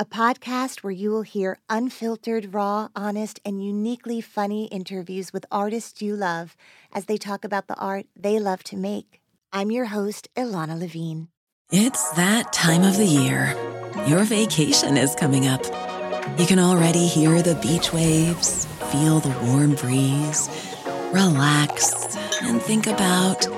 a podcast where you will hear unfiltered, raw, honest, and uniquely funny interviews with artists you love as they talk about the art they love to make. I'm your host, Ilana Levine. It's that time of the year. Your vacation is coming up. You can already hear the beach waves, feel the warm breeze, relax, and think about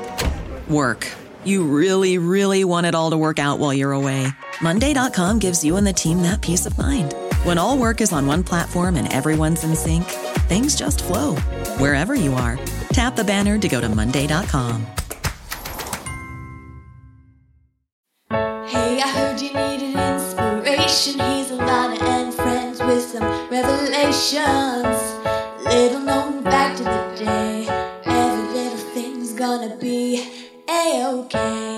work. You really, really want it all to work out while you're away. Monday.com gives you and the team that peace of mind. When all work is on one platform and everyone's in sync, things just flow wherever you are. Tap the banner to go to Monday.com. Hey, I heard you needed inspiration. He's a lot and friends with some revelations. Little known fact of the day. Every little thing's gonna be a-okay. A-okay.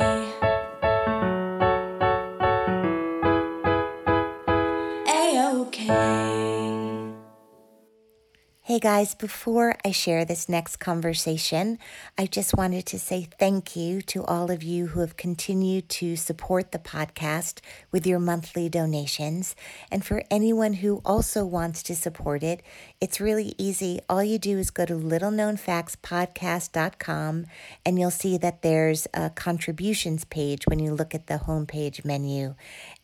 Hey guys, before I share this next conversation, I just wanted to say thank you to all of you who have continued to support the podcast with your monthly donations. And for anyone who also wants to support it, it's really easy. All you do is go to littleknownfactspodcast.com and you'll see that there's a contributions page when you look at the homepage menu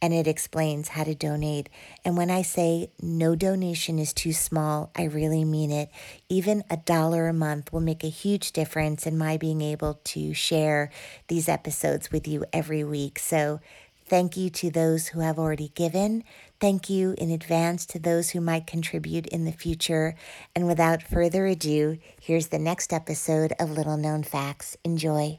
and it explains how to donate. And when I say no donation is too small, I really mean it. Even a dollar a month will make a huge difference in my being able to share these episodes with you every week. So thank you to those who have already given. Thank you in advance to those who might contribute in the future. And without further ado, here's the next episode of Little Known Facts. Enjoy.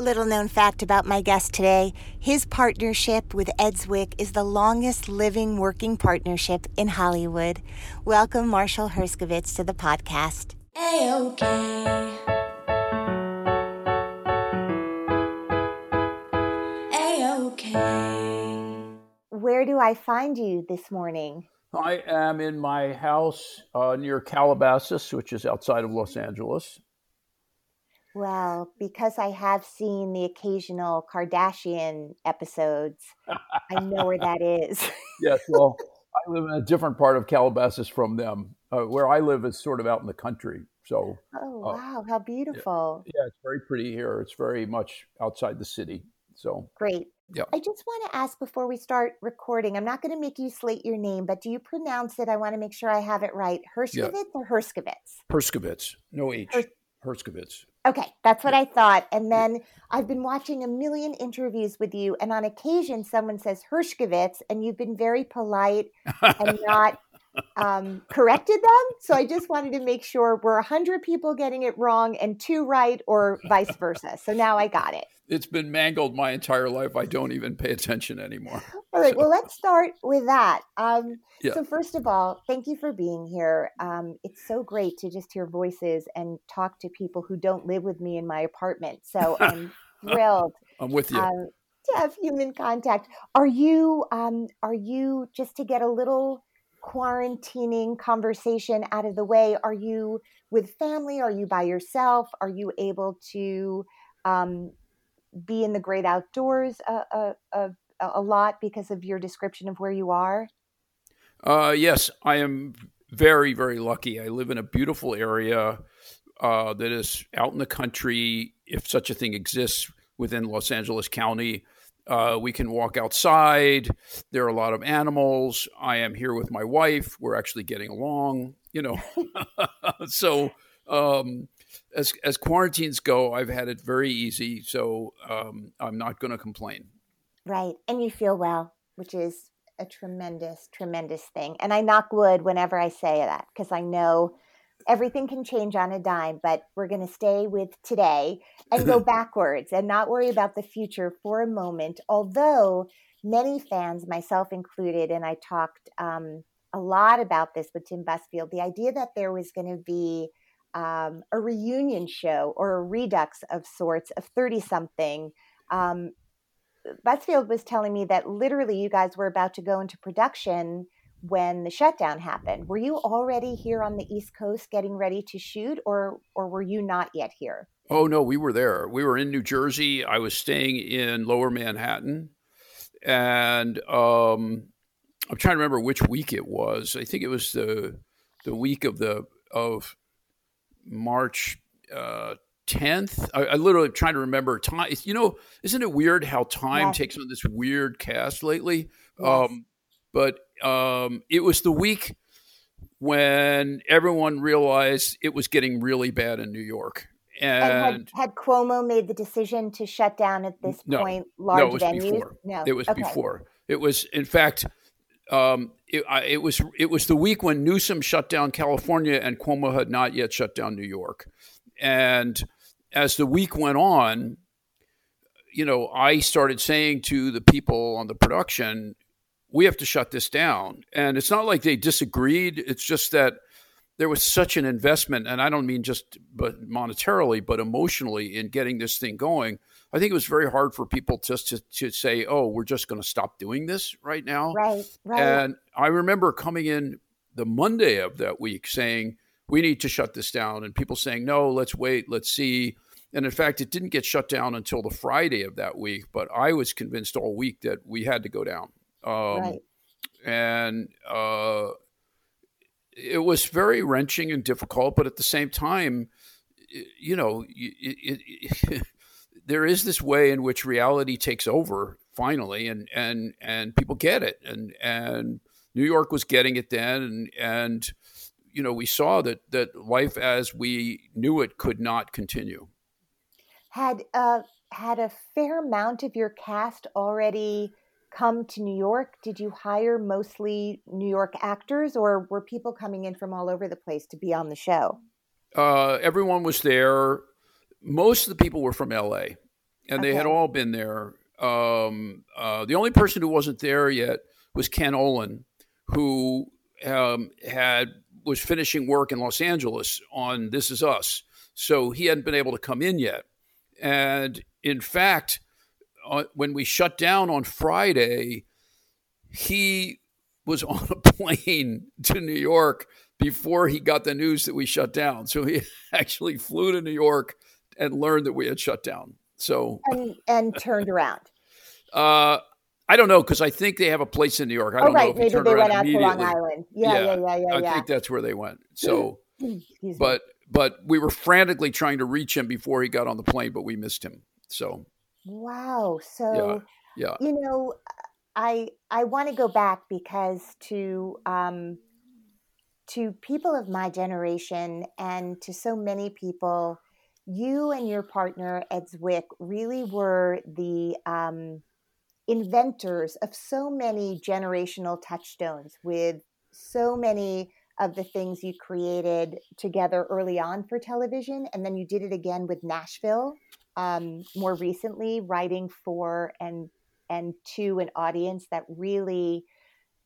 Little known fact about my guest today his partnership with Ed Zwick is the longest living working partnership in Hollywood. Welcome, Marshall Herskovitz, to the podcast. A-okay. A-okay. Where do I find you this morning? I am in my house uh, near Calabasas, which is outside of Los Angeles. Well, because I have seen the occasional Kardashian episodes, I know where that is. yes, well, I live in a different part of Calabasas from them. Uh, where I live is sort of out in the country. So, oh wow, uh, how beautiful! Yeah, yeah, it's very pretty here. It's very much outside the city. So great. Yeah. I just want to ask before we start recording. I'm not going to make you slate your name, but do you pronounce it? I want to make sure I have it right. Herskovitz yeah. or Herskovitz? Herskovitz. No H. Hers- Herskovitz. Okay, that's what I thought. And then I've been watching a million interviews with you, and on occasion someone says Hershkovitz, and you've been very polite and not um, corrected them. So I just wanted to make sure we're 100 people getting it wrong and two right, or vice versa. So now I got it. It's been mangled my entire life. I don't even pay attention anymore. All right. So. Well, let's start with that. Um, yeah. So, first of all, thank you for being here. Um, it's so great to just hear voices and talk to people who don't live with me in my apartment. So, I'm thrilled. I'm with you. Um, to have human contact. Are you? Um, are you just to get a little quarantining conversation out of the way? Are you with family? Are you by yourself? Are you able to? Um, be in the great outdoors a, a, a, a lot because of your description of where you are? Uh, yes, I am very, very lucky. I live in a beautiful area uh, that is out in the country, if such a thing exists within Los Angeles County. Uh, we can walk outside. There are a lot of animals. I am here with my wife. We're actually getting along, you know. so, um, as as quarantines go, I've had it very easy, so um, I'm not going to complain. Right, and you feel well, which is a tremendous, tremendous thing. And I knock wood whenever I say that because I know everything can change on a dime. But we're going to stay with today and go backwards and not worry about the future for a moment. Although many fans, myself included, and I talked um, a lot about this with Tim Busfield, the idea that there was going to be um, a reunion show or a redux of sorts of 30 something. Um, Busfield was telling me that literally you guys were about to go into production when the shutdown happened. Were you already here on the East Coast getting ready to shoot, or or were you not yet here? Oh no, we were there. We were in New Jersey. I was staying in Lower Manhattan, and um, I'm trying to remember which week it was. I think it was the the week of the of March uh, 10th. I, I literally trying to remember time. You know, isn't it weird how time yes. takes on this weird cast lately? Yes. Um, but um, it was the week when everyone realized it was getting really bad in New York. And, and had, had, Cuomo made the decision to shut down at this no, point large no, it was venues? Before. No, it was okay. before. It was, in fact, um, it, it, was it was the week when Newsom shut down California and Cuomo had not yet shut down New York. And as the week went on, you know, I started saying to the people on the production, we have to shut this down. And it's not like they disagreed. It's just that there was such an investment, and I don't mean just but monetarily, but emotionally in getting this thing going. I think it was very hard for people just to, to say, "Oh, we're just going to stop doing this right now." Right, right. And I remember coming in the Monday of that week saying, "We need to shut this down," and people saying, "No, let's wait, let's see." And in fact, it didn't get shut down until the Friday of that week. But I was convinced all week that we had to go down. Um, right. And uh, it was very wrenching and difficult, but at the same time, you know, it, it, it, there is this way in which reality takes over finally, and and and people get it, and and New York was getting it then, and and you know we saw that that life as we knew it could not continue. Had uh, had a fair amount of your cast already come to New York? Did you hire mostly New York actors, or were people coming in from all over the place to be on the show? Uh, everyone was there. Most of the people were from LA, and okay. they had all been there. Um, uh, the only person who wasn't there yet was Ken Olin, who um, had was finishing work in Los Angeles on This Is Us, so he hadn't been able to come in yet. And in fact, uh, when we shut down on Friday, he was on a plane to New York before he got the news that we shut down. So he actually flew to New York and learned that we had shut down. So and, and turned around. Uh, I don't know because I think they have a place in New York. I don't oh, right. know if Maybe they went out to Long Island. Yeah, yeah, yeah, yeah. yeah I yeah. think that's where they went. So, but but we were frantically trying to reach him before he got on the plane, but we missed him. So Wow. So, yeah, yeah. you know, I I want to go back because to um, to people of my generation and to so many people, you and your partner Ed Zwick really were the um, inventors of so many generational touchstones with so many of the things you created together early on for television and then you did it again with Nashville um, more recently writing for and and to an audience that really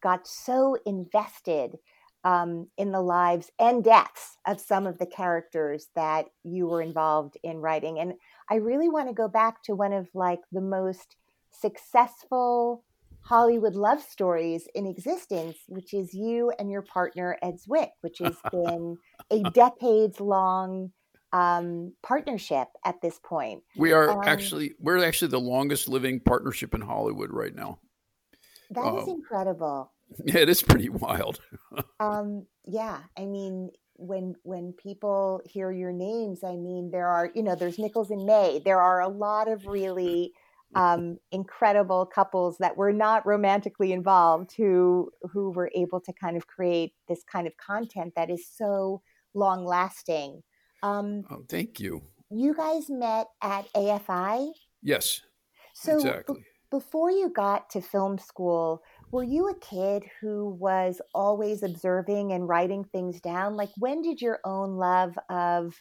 got so invested um, in the lives and deaths of some of the characters that you were involved in writing. And i really want to go back to one of like the most successful hollywood love stories in existence which is you and your partner ed zwick which has been a decades long um, partnership at this point. We are um, actually we're actually the longest living partnership in Hollywood right now. That um, is incredible. Yeah, it is pretty wild. um, yeah, I mean, when when people hear your names, I mean, there are you know, there's Nichols and May. There are a lot of really um, incredible couples that were not romantically involved who who were able to kind of create this kind of content that is so long lasting um, oh, thank you. You guys met at AFI? Yes. So exactly. B- before you got to film school, were you a kid who was always observing and writing things down? Like, when did your own love of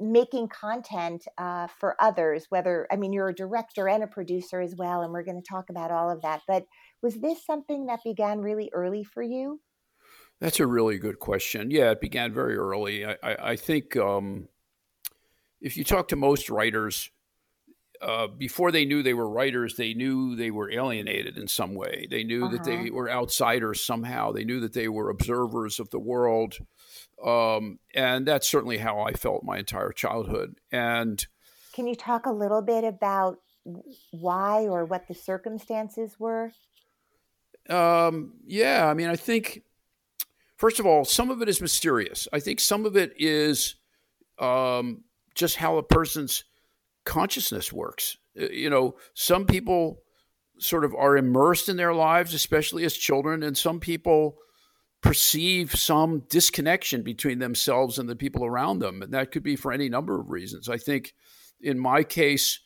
making content uh, for others, whether, I mean, you're a director and a producer as well, and we're going to talk about all of that, but was this something that began really early for you? That's a really good question. Yeah, it began very early. I, I, I think um, if you talk to most writers, uh, before they knew they were writers, they knew they were alienated in some way. They knew uh-huh. that they uh-huh. were outsiders somehow. They knew that they were observers of the world. Um, and that's certainly how I felt my entire childhood. And can you talk a little bit about why or what the circumstances were? Um, yeah, I mean, I think first of all, some of it is mysterious. I think some of it is um, just how a person's consciousness works. Uh, you know, some people sort of are immersed in their lives, especially as children, and some people perceive some disconnection between themselves and the people around them. And that could be for any number of reasons. I think in my case,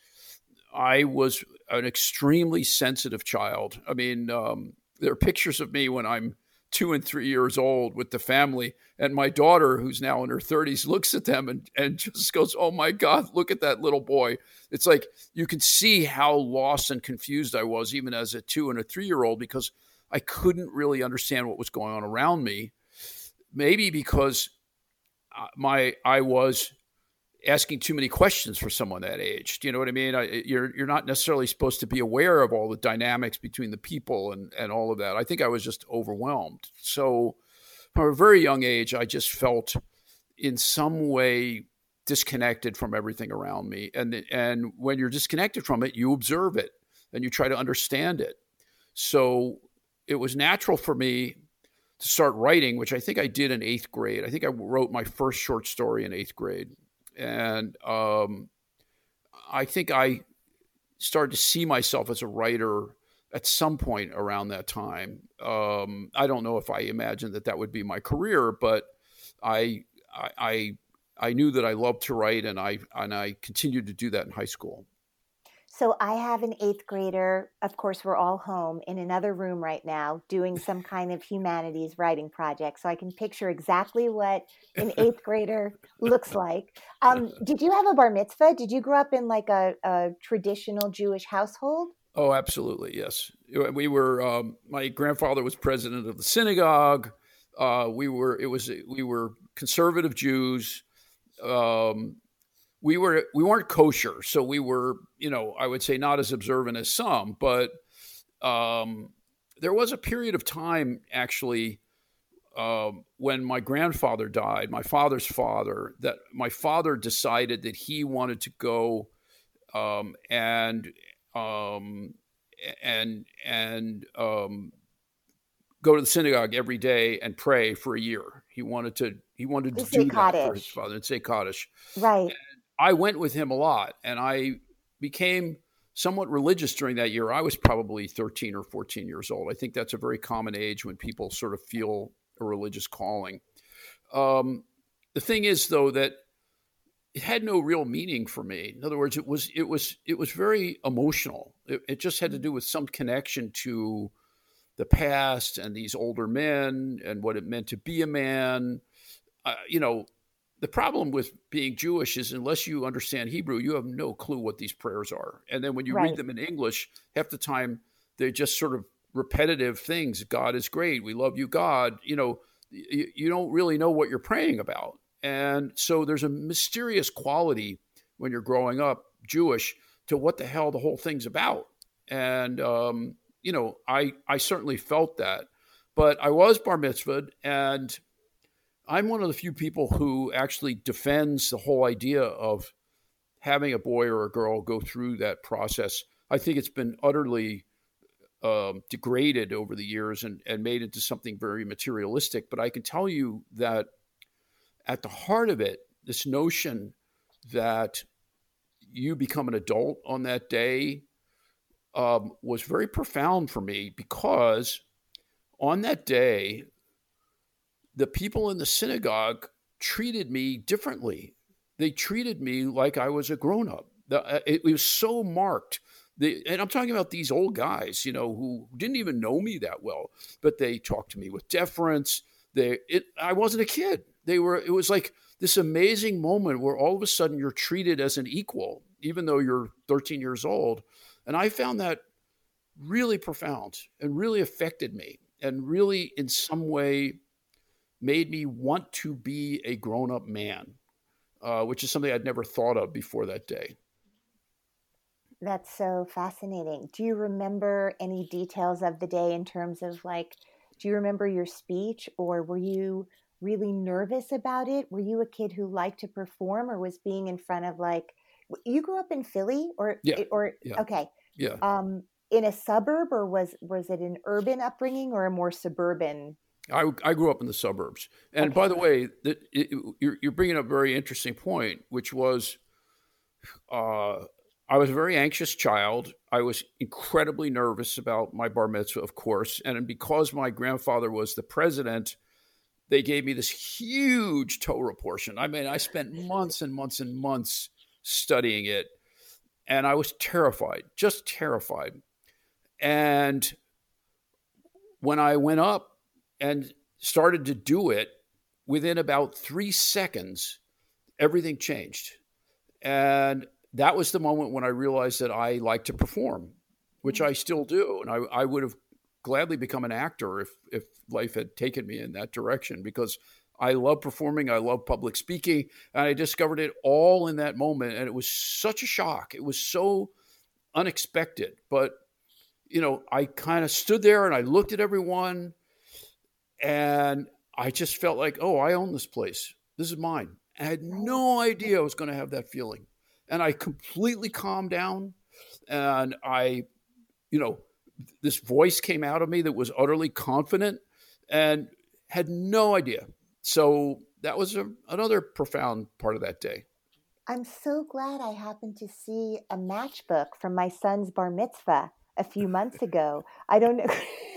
I was an extremely sensitive child. I mean, um, there are pictures of me when I'm two and three years old with the family. And my daughter, who's now in her 30s, looks at them and, and just goes, Oh my God, look at that little boy. It's like you can see how lost and confused I was, even as a two and a three year old, because I couldn't really understand what was going on around me. Maybe because uh, my I was asking too many questions for someone that age. Do you know what I mean? I, you're you're not necessarily supposed to be aware of all the dynamics between the people and and all of that. I think I was just overwhelmed. So from a very young age, I just felt in some way disconnected from everything around me. And and when you're disconnected from it, you observe it and you try to understand it. So it was natural for me to start writing, which I think I did in eighth grade. I think I wrote my first short story in eighth grade and um, I think I started to see myself as a writer at some point around that time. Um, I don't know if I imagined that that would be my career, but I, I, I knew that I loved to write, and I and I continued to do that in high school. So I have an eighth grader. Of course, we're all home in another room right now doing some kind of humanities writing project. So I can picture exactly what an eighth grader looks like. Um, did you have a bar mitzvah? Did you grow up in like a, a traditional Jewish household? Oh, absolutely. Yes. We were, um, my grandfather was president of the synagogue. Uh, we were, it was, we were conservative Jews. Um, we were we weren't kosher, so we were you know I would say not as observant as some, but um, there was a period of time actually um, when my grandfather died, my father's father, that my father decided that he wanted to go um, and um, and and um, go to the synagogue every day and pray for a year. He wanted to he wanted to do that for his father and say Kaddish. Right. I went with him a lot, and I became somewhat religious during that year. I was probably 13 or 14 years old. I think that's a very common age when people sort of feel a religious calling. Um, the thing is, though, that it had no real meaning for me. In other words, it was it was it was very emotional. It, it just had to do with some connection to the past and these older men and what it meant to be a man. Uh, you know, the problem with being Jewish is unless you understand Hebrew, you have no clue what these prayers are. And then when you right. read them in English, half the time they're just sort of repetitive things. God is great. We love you, God. You know, you, you don't really know what you're praying about. And so there's a mysterious quality when you're growing up Jewish to what the hell the whole thing's about. And, um, you know, I, I certainly felt that. But I was bar mitzvahed and I'm one of the few people who actually defends the whole idea of having a boy or a girl go through that process. I think it's been utterly um, degraded over the years and, and made into something very materialistic. But I can tell you that at the heart of it, this notion that you become an adult on that day um, was very profound for me because on that day, the people in the synagogue treated me differently. They treated me like I was a grown up. Uh, it, was so marked. And I'm talking about these old guys, you know, who didn't even know me that well, but they talked to me with deference. They, it, I wasn't a kid. They were. It was like this amazing moment where all of a sudden you're treated as an equal, even though you're 13 years old. And I found that really profound and really affected me, and really in some way made me want to be a grown up man, uh, which is something I'd never thought of before that day. That's so fascinating. Do you remember any details of the day in terms of like, do you remember your speech or were you really nervous about it? Were you a kid who liked to perform or was being in front of like, you grew up in Philly or, yeah, or, yeah, okay. Yeah. Um, in a suburb or was, was it an urban upbringing or a more suburban? I, I grew up in the suburbs. And okay. by the way, that you're, you're bringing up a very interesting point, which was, uh, I was a very anxious child. I was incredibly nervous about my bar mitzvah, of course. And because my grandfather was the president, they gave me this huge Torah portion. I mean, I spent months and months and months studying it. And I was terrified, just terrified. And when I went up and started to do it, within about three seconds, everything changed. And that was the moment when I realized that I like to perform, which mm. I still do. And I, I would have gladly become an actor if, if life had taken me in that direction because I love performing. I love public speaking. And I discovered it all in that moment. And it was such a shock. It was so unexpected. But, you know, I kind of stood there and I looked at everyone and I just felt like, oh, I own this place. This is mine. I had no idea I was going to have that feeling and I completely calmed down. And I, you know, this voice came out of me that was utterly confident and had no idea. So that was a, another profound part of that day. I'm so glad I happened to see a matchbook from my son's bar mitzvah a few months ago. I don't know.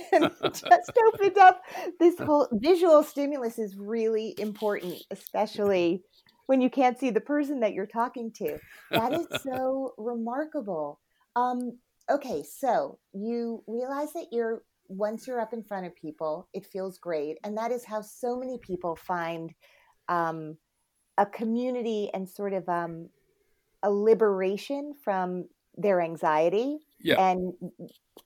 just opened up this whole visual stimulus is really important, especially when you can't see the person that you're talking to. That is so remarkable. Um, okay, so you realize that you're once you're up in front of people, it feels great, and that is how so many people find um, a community and sort of um, a liberation from their anxiety yeah. and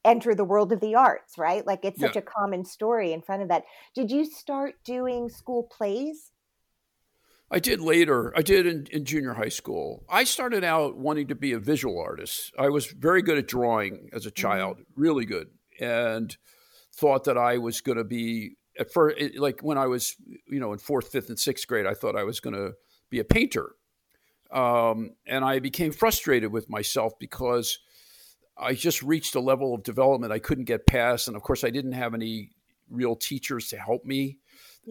enter the world of the arts, right? Like it's such Yeah. a common story in front of that. Did you start doing school plays? I did later. I did in, in junior high school. I started out wanting to be a visual artist. I was very good at drawing as a child, really good, and thought that I was going to be at first, like when I was, you know, in fourth, fifth, and sixth grade, I thought I was going to be a painter. Um, and I became frustrated with myself because I just reached a level of development I couldn't get past, and of course, I didn't have any real teachers to help me.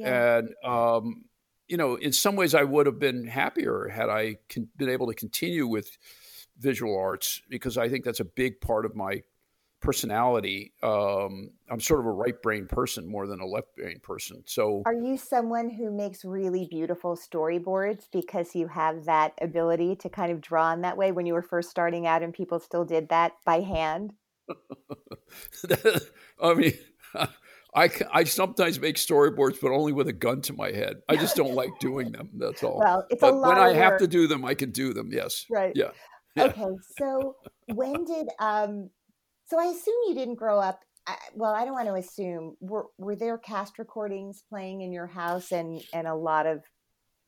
And um, you know, in some ways, I would have been happier had I con- been able to continue with visual arts because I think that's a big part of my personality. Um, I'm sort of a right brain person more than a left brain person. So Are you someone who makes really beautiful storyboards because you have that ability to kind of draw in that way when you were first starting out and people still did that by hand? I mean, I, I sometimes make storyboards, but only with a gun to my head. I just don't like doing them. That's all. Well, it's a lot when I have to do them, I can do them. Yes. Right. Yeah. Yeah. Okay, so when did um so I assume you didn't grow up I, well, I don't want to assume were were there cast recordings playing in your house and and a lot of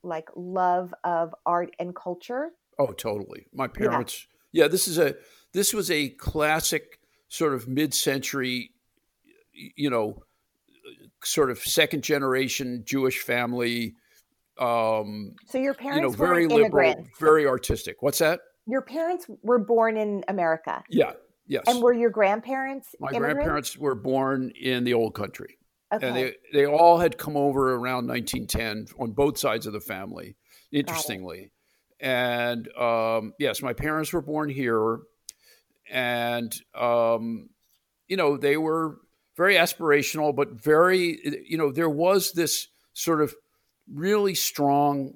like love of art and culture? Oh, totally. My parents. Yeah. this is a this was a classic sort of mid-century, you know, sort of second generation Jewish family. Um, So your parents you know, were very liberal, immigrants. very artistic. What's that? Your parents were born in America. Yeah. Yes. And were your grandparents My immigrants? grandparents were born in the old country. Okay. And they, they all had come over around 1910 on both sides of the family, interestingly. And um, yes, my parents were born here. And, um, you know, they were very aspirational, but very, you know, there was this sort of really strong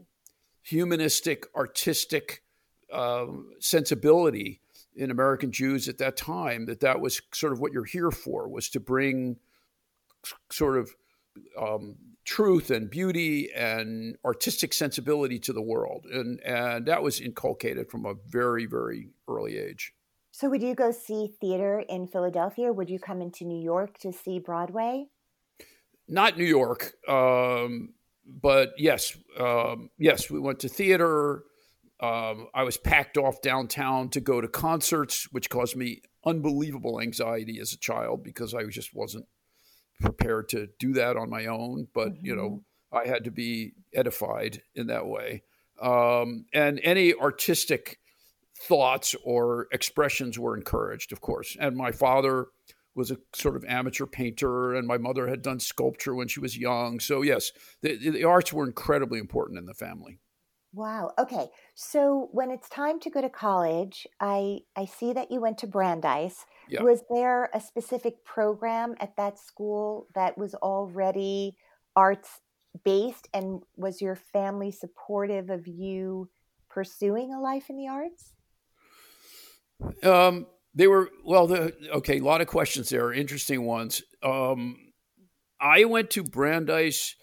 humanistic, artistic um, sensibility in American Jews at that time that that was sort of what you're here for was to bring sort of um, truth and beauty and artistic sensibility to the world, and and that was inculcated from a very very early age. So would you go see theater in Philadelphia? Would you come into New York to see Broadway? not New York, um, but yes, um, yes, we went to theater. Um, I was packed off downtown to go to concerts, which caused me unbelievable anxiety as a child because I just wasn't prepared to do that on my own. But mm-hmm. you know, mm-hmm. I had to be edified in that way. Um, and any artistic thoughts or expressions were encouraged, of course. And my father was a sort of amateur painter, and my mother had done sculpture when she was young. So yes, the, the arts were incredibly important in the family. Wow. Okay. So when it's time to go to college, I I see that you went to Brandeis. Yeah. Was there a specific program at that school that was already arts based and was your family supportive of you pursuing a life in the arts? Um they were well the okay, a lot of questions there, interesting ones. Um I went to Brandeis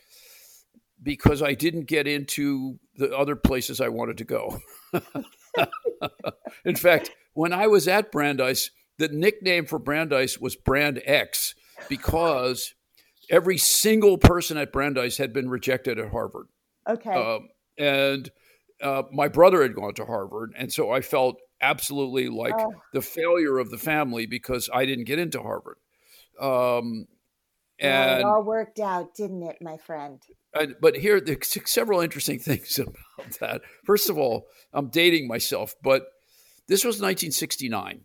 because I didn't get into the other places I wanted to go. In fact, when I was at Brandeis, the nickname for Brandeis was Brand X because every single person at Brandeis had been rejected at Harvard. Okay. Um, and uh, my brother had gone to Harvard. And so I felt absolutely like oh. the failure of the family because I didn't get into Harvard. Um, and well, it all worked out, didn't it, my friend? And, but here, there's several interesting things about that. First of all, I'm dating myself, but this was 1969.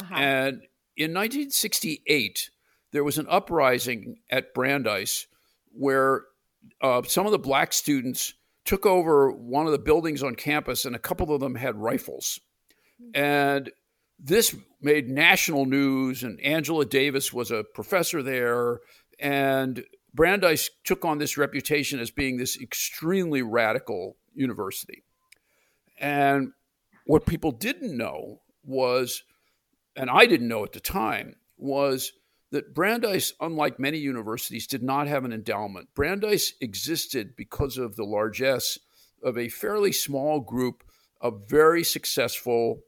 Uh-huh. And in 1968, there was an uprising at Brandeis where uh, some of the black students took over one of the buildings on campus, and a couple of them had rifles. And this made national news, and Angela Davis was a professor there. And Brandeis took on this reputation as being this extremely radical university. And what people didn't know was, and I didn't know at the time, was that Brandeis, unlike many universities, did not have an endowment. Brandeis existed because of the largesse of a fairly small group of very successful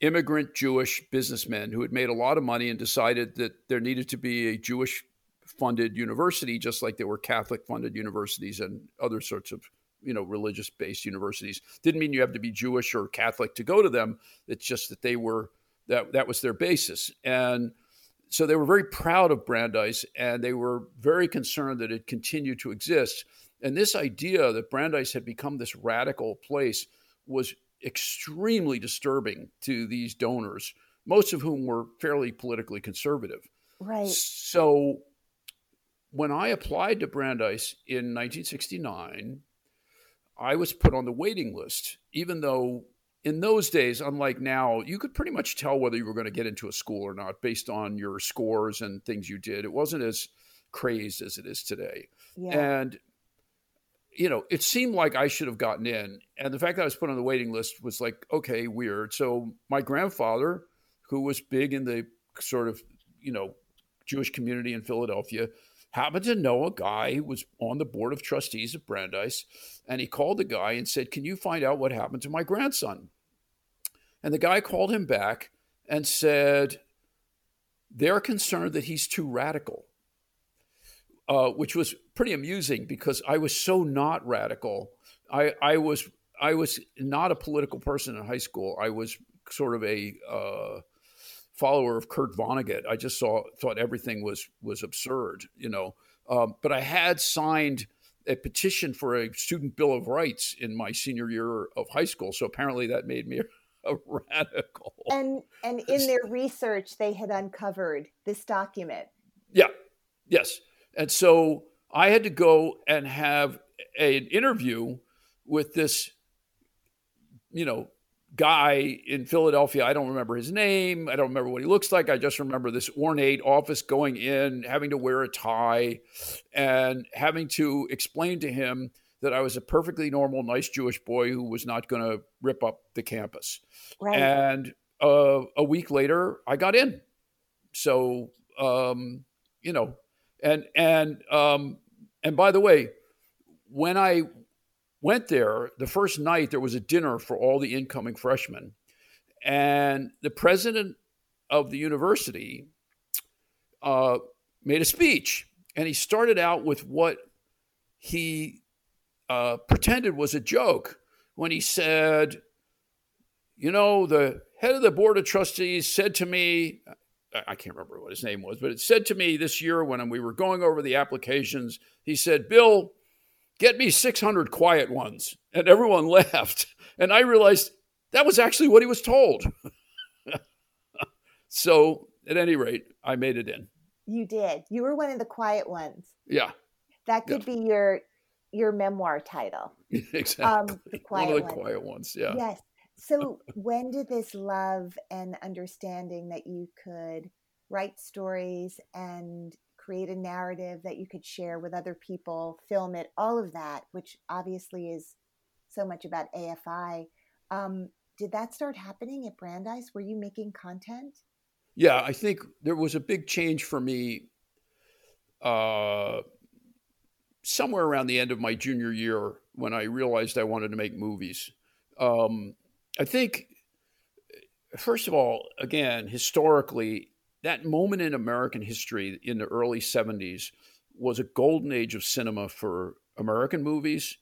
immigrant Jewish businessmen who had made a lot of money and decided that there needed to be a Jewish funded university, just like there were Catholic funded universities and other sorts of you know religious based universities. Didn't mean you have to be Jewish or Catholic to go to them. It's just that they were that that was their basis and. So they were very proud of Brandeis, and they were very concerned that it continued to exist. And this idea that Brandeis had become this radical place was extremely disturbing to these donors, most of whom were fairly politically conservative. Right. So when I applied to Brandeis in 1969, I was put on the waiting list, even though in those days, unlike now, you could pretty much tell whether you were going to get into a school or not based on your scores and things you did. It wasn't as crazed as it is today. Yeah. And, you know, it seemed like I should have gotten in. And the fact that I was put on the waiting list was like, okay, weird. So my grandfather, who was big in the sort of, you know, Jewish community in Philadelphia, happened to know a guy who was on the board of trustees of Brandeis, and he called the guy and said, Can you find out what happened to my grandson? And the guy called him back and said, They're concerned that he's too radical, uh, which was pretty amusing because I was so not radical. I, I was I was not a political person in high school. I was sort of a uh, follower of Kurt Vonnegut. I just saw thought everything was was absurd, you know. Um, but I had signed a petition for a student bill of rights in my senior year of high school, so apparently that made me a, a radical. And and in their research, they had uncovered this document. Yeah. Yes. And so I had to go and have a, an interview with this, you know, guy in Philadelphia. I don't remember his name. I don't remember what he looks like. I just remember this ornate office going in, having to wear a tie, and having to explain to him that I was a perfectly normal, nice Jewish boy who was not going to rip up the campus. Right. And uh, a week later, I got in. So, um, you know, and and um, and by the way, when I went there the first night there was a dinner for all the incoming freshmen and the president of the university uh, made a speech and he started out with what he uh, pretended was a joke when he said, "You know, the head of the board of trustees said to me." I can't remember what his name was, but it said to me this year when we were going over the applications, he said, Bill, get me 600 quiet ones. And everyone laughed. And I realized that was actually what he was told. so, at any rate, I made it in. You did. You were one of the quiet ones. Yeah. That could yeah. be your your memoir title. exactly. Um, the quiet one of the one. quiet ones. Yeah. Yes. So, when did this love and understanding that you could write stories and create a narrative that you could share with other people, film it, all of that, which obviously is so much about AFI. Um, did that start happening at Brandeis? Were you making content? Yeah, I think there was a big change for me uh, somewhere around the end of my junior year when I realized I wanted to make movies. Um, I think, first of all, again, historically, that moment in American history in the early 70s was a golden age of cinema for American movies,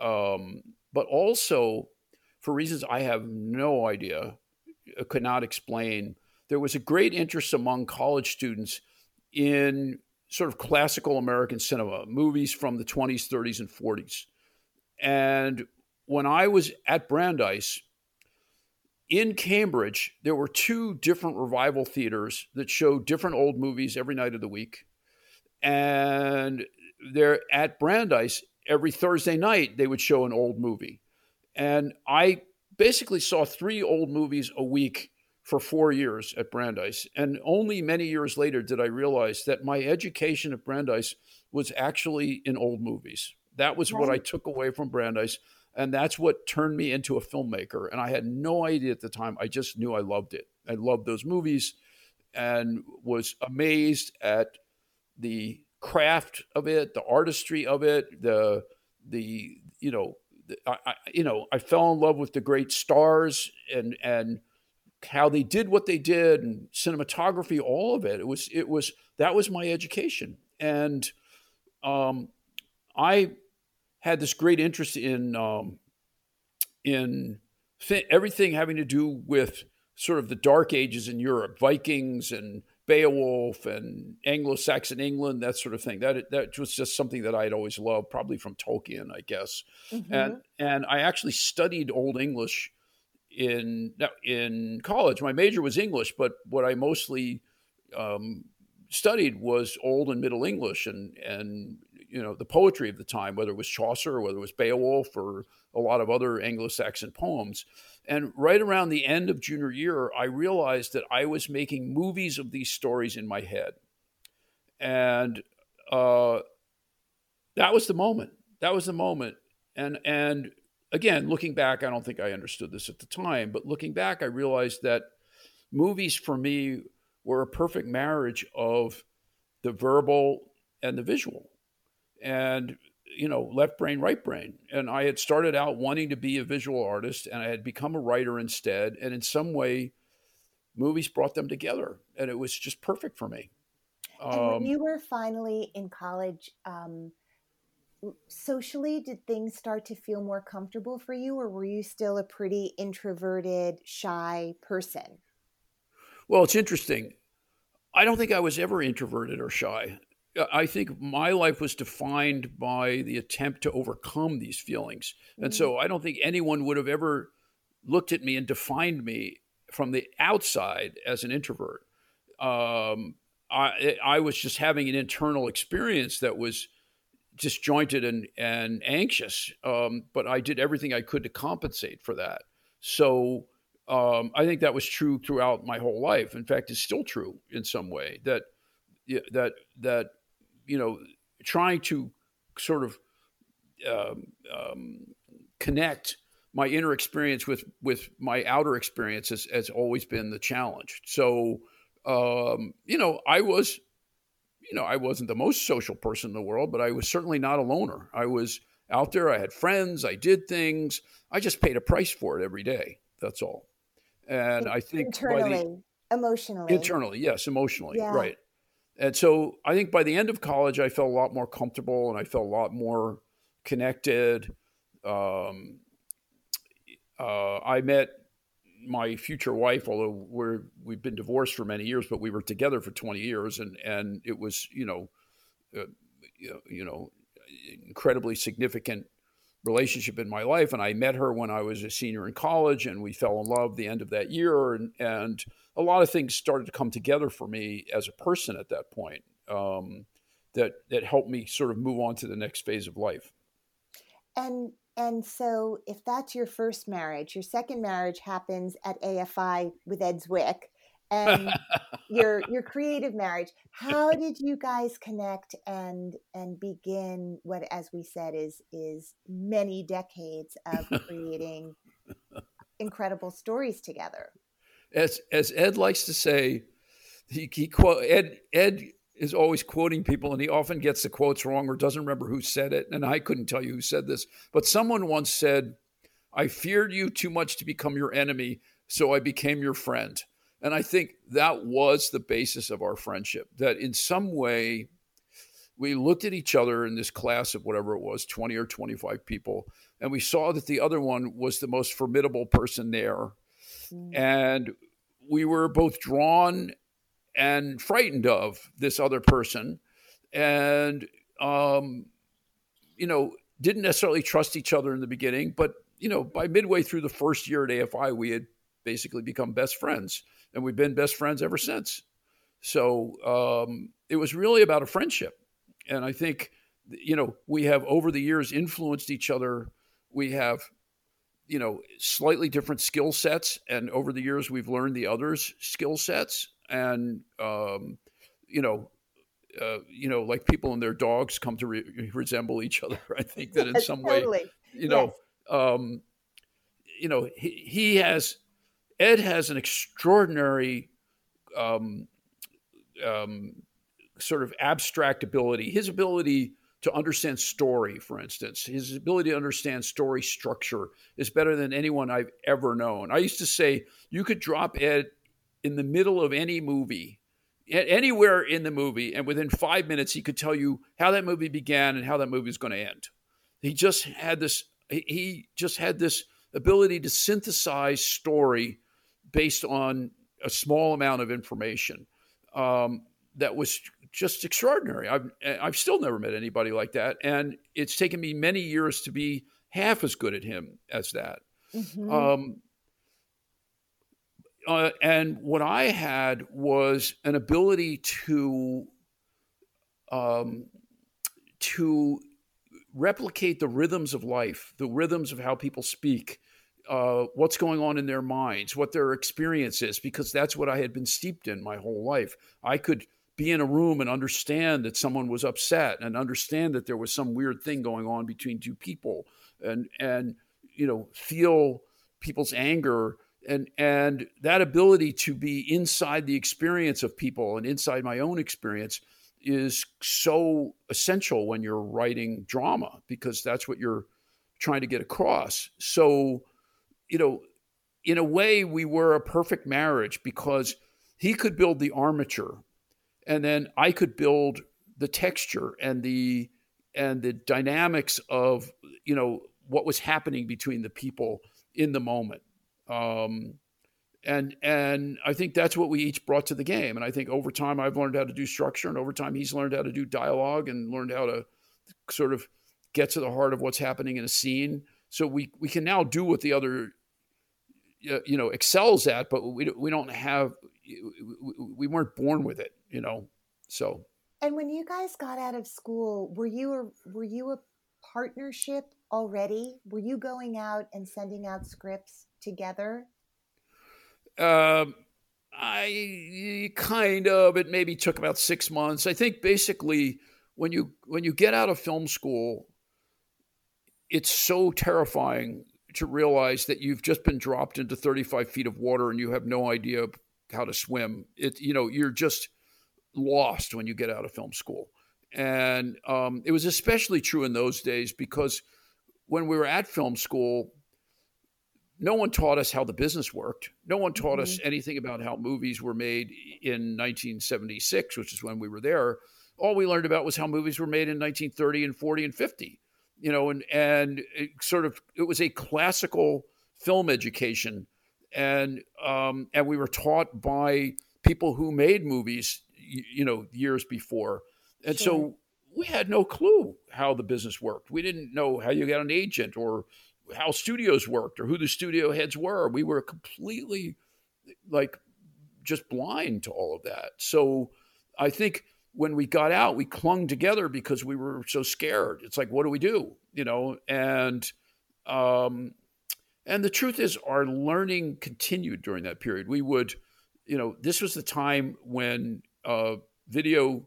um, but also for reasons I have no idea, uh, could not explain. There was a great interest among college students in sort of classical American cinema, movies from the 20s, 30s, and 40s. And when I was at Brandeis, in Cambridge, there were two different revival theaters that showed different old movies every night of the week. And there at Brandeis, every Thursday night, they would show an old movie. And I basically saw three old movies a week for four years at Brandeis. And only many years later did I realize that my education at Brandeis was actually in old movies. That was right. what I took away from Brandeis. And that's what turned me into a filmmaker. And I had no idea at the time. I just knew I loved it. I loved those movies and was amazed at the craft of it, the artistry of it, the the you know, the, I, you know, I fell in love with the great stars and and how they did what they did and cinematography, all of it. It was it was that was my education, and um, I had this great interest in um, in th- everything having to do with sort of the dark ages in Europe, Vikings and Beowulf and Anglo-Saxon England, that sort of thing. That that was just something that I had always loved, probably from Tolkien, I guess. Mm-hmm. And and I actually studied Old English in in college. My major was English, but what I mostly um, studied was Old and Middle English, and and you know the poetry of the time, whether it was Chaucer or whether it was Beowulf or a lot of other Anglo-Saxon poems. And right around the end of junior year, I realized that I was making movies of these stories in my head, and uh, that was the moment. That was the moment. And and again, looking back, I don't think I understood this at the time, but looking back, I realized that movies for me were a perfect marriage of the verbal and the visual and you know left brain right brain. And i had started out wanting to be a visual artist and i had become a writer instead. And in some way movies brought them together and it was just perfect for me. And um, when you were finally in college um, socially did things start to feel more comfortable for you or were you still a pretty introverted shy person? Well it's interesting. I don't think i was ever introverted or shy I think my life was defined by the attempt to overcome these feelings. And mm-hmm. so I don't think anyone would have ever looked at me and defined me from the outside as an introvert. Um, I, I was just having an internal experience that was disjointed and, and anxious, um, but I did everything I could to compensate for that. So um, I think that was true throughout my whole life. In fact, it's still true in some way that that that you know, trying to sort of um, um, connect my inner experience with with my outer experience has, has always been the challenge. So, um, you know, I was, you know, I wasn't the most social person in the world, but I was certainly not a loner. I was out there. I had friends. I did things. I just paid a price for it every day. That's all. And I think internally, the, emotionally, internally, yes, emotionally, yeah. right. And so I think by the end of college, I felt a lot more comfortable and I felt a lot more connected. Um, uh, I met my future wife, although we're we've been divorced for many years, but we were together for twenty years, and and it was you know, uh, you know, incredibly significant relationship in my life. And I met her when I was a senior in college, and we fell in love the end of that year, and and a lot of things started to come together for me as a person at that point. Um, that that helped me sort of move on to the next phase of life. And and so, if that's your first marriage, your second marriage happens at AFI with Ed Zwick, and your your creative marriage. How did you guys connect and and begin what, as we said, is is many decades of creating incredible stories together? As as Ed likes to say, he, he quote Ed Ed is always quoting people and he often gets the quotes wrong or doesn't remember who said it. And I couldn't tell you who said this, but someone once said, I feared you too much to become your enemy, so I became your friend. And I think that was the basis of our friendship, that in some way we looked at each other in this class of whatever it was 20 or 25 people, and we saw that the other one was the most formidable person there. Mm. And we were both drawn and frightened of this other person. And um, you know didn't necessarily trust each other in the beginning but you know by midway through the first year at afi we had basically become best friends and we've been best friends ever since. So um, it was really about a friendship. And i think you know we have over the years influenced each other. We have you know slightly different skill sets and over the years we've learned the others skill sets and um, you know, uh, you know, like people and their dogs come to re- resemble each other. I think that in some totally. way, you know, yes. um, you know, he, he, has Ed has an extraordinary um, um, sort of abstract ability. His ability to understand story, for instance, his ability to understand story structure is better than anyone I've ever known. I used to say you could drop Ed in the middle of any movie, anywhere in the movie, and within five minutes, he could tell you how that movie began and how that movie is going to end. He just had this. He just had this ability to synthesize story based on a small amount of information um, that was just extraordinary. I've I've still never met anybody like that, and it's taken me many years to be half as good at him as that. Mm-hmm. Um, uh, and what I had was an ability to um, to replicate the rhythms of life, the rhythms of how people speak, uh, what's going on in their minds, what their experience is, because that's what I had been steeped in my whole life. I could be in a room and understand that someone was upset and understand that there was some weird thing going on between two people and and you know feel people's anger and and that ability to be inside the experience of people and inside my own experience is so essential when you're writing drama because that's what you're trying to get across. So you know in a way we were a perfect marriage because he could build the armature and then I could build the texture and the and the dynamics of you know what was happening between the people in the moment um, and and I think that's what we each brought to the game. And I think over time I've learned how to do structure, and over time he's learned how to do dialogue and learned how to sort of get to the heart of what's happening in a scene. So we we can now do what the other you know excels at, but we we don't have we weren't born with it, you know. So. And when you guys got out of school, were you a were you a partnership already? Were you going out and sending out scripts together? Um, I kind of. It maybe took about six months. I think basically when you when you get out of film school, it's so terrifying to realize that you've just been dropped into 35 feet of water and you have no idea how to swim. It you know you're just lost when you get out of film school, and um, it was especially true in those days because when we were at film school, no one taught us how the business worked. No one taught mm-hmm. us anything about how movies were made in 1976, which is when we were there. All we learned about was how movies were made in 1930 and 40 and 50. You know, and and it sort of it was a classical film education, and um, and we were taught by people who made movies, you, you know, years before, and sure. so we had no clue how the business worked. We didn't know how you got an agent or how studios worked or who the studio heads were. We were completely like just blind to all of that. So I think when we got out, we clung together because we were so scared. It's like, what do we do? You know, and um, and the truth is, our learning continued during that period. We would, you know, this was the time when uh, video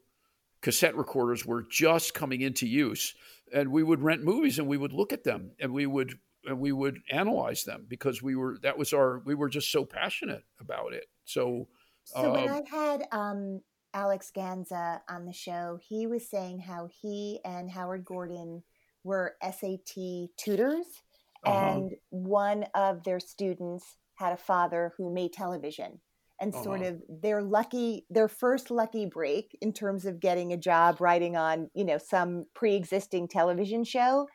cassette recorders were just coming into use, and we would rent movies and we would look at them and we would and we would analyze them because we were that was our we were just so passionate about it. So, so when um I had um, Alex Gansa on the show, he was saying how he and Howard Gordon were SAT tutors, uh-huh. and one of their students had a father who made television. And uh-huh. sort of their lucky, their first lucky break in terms of getting a job writing on, you know, some pre-existing television show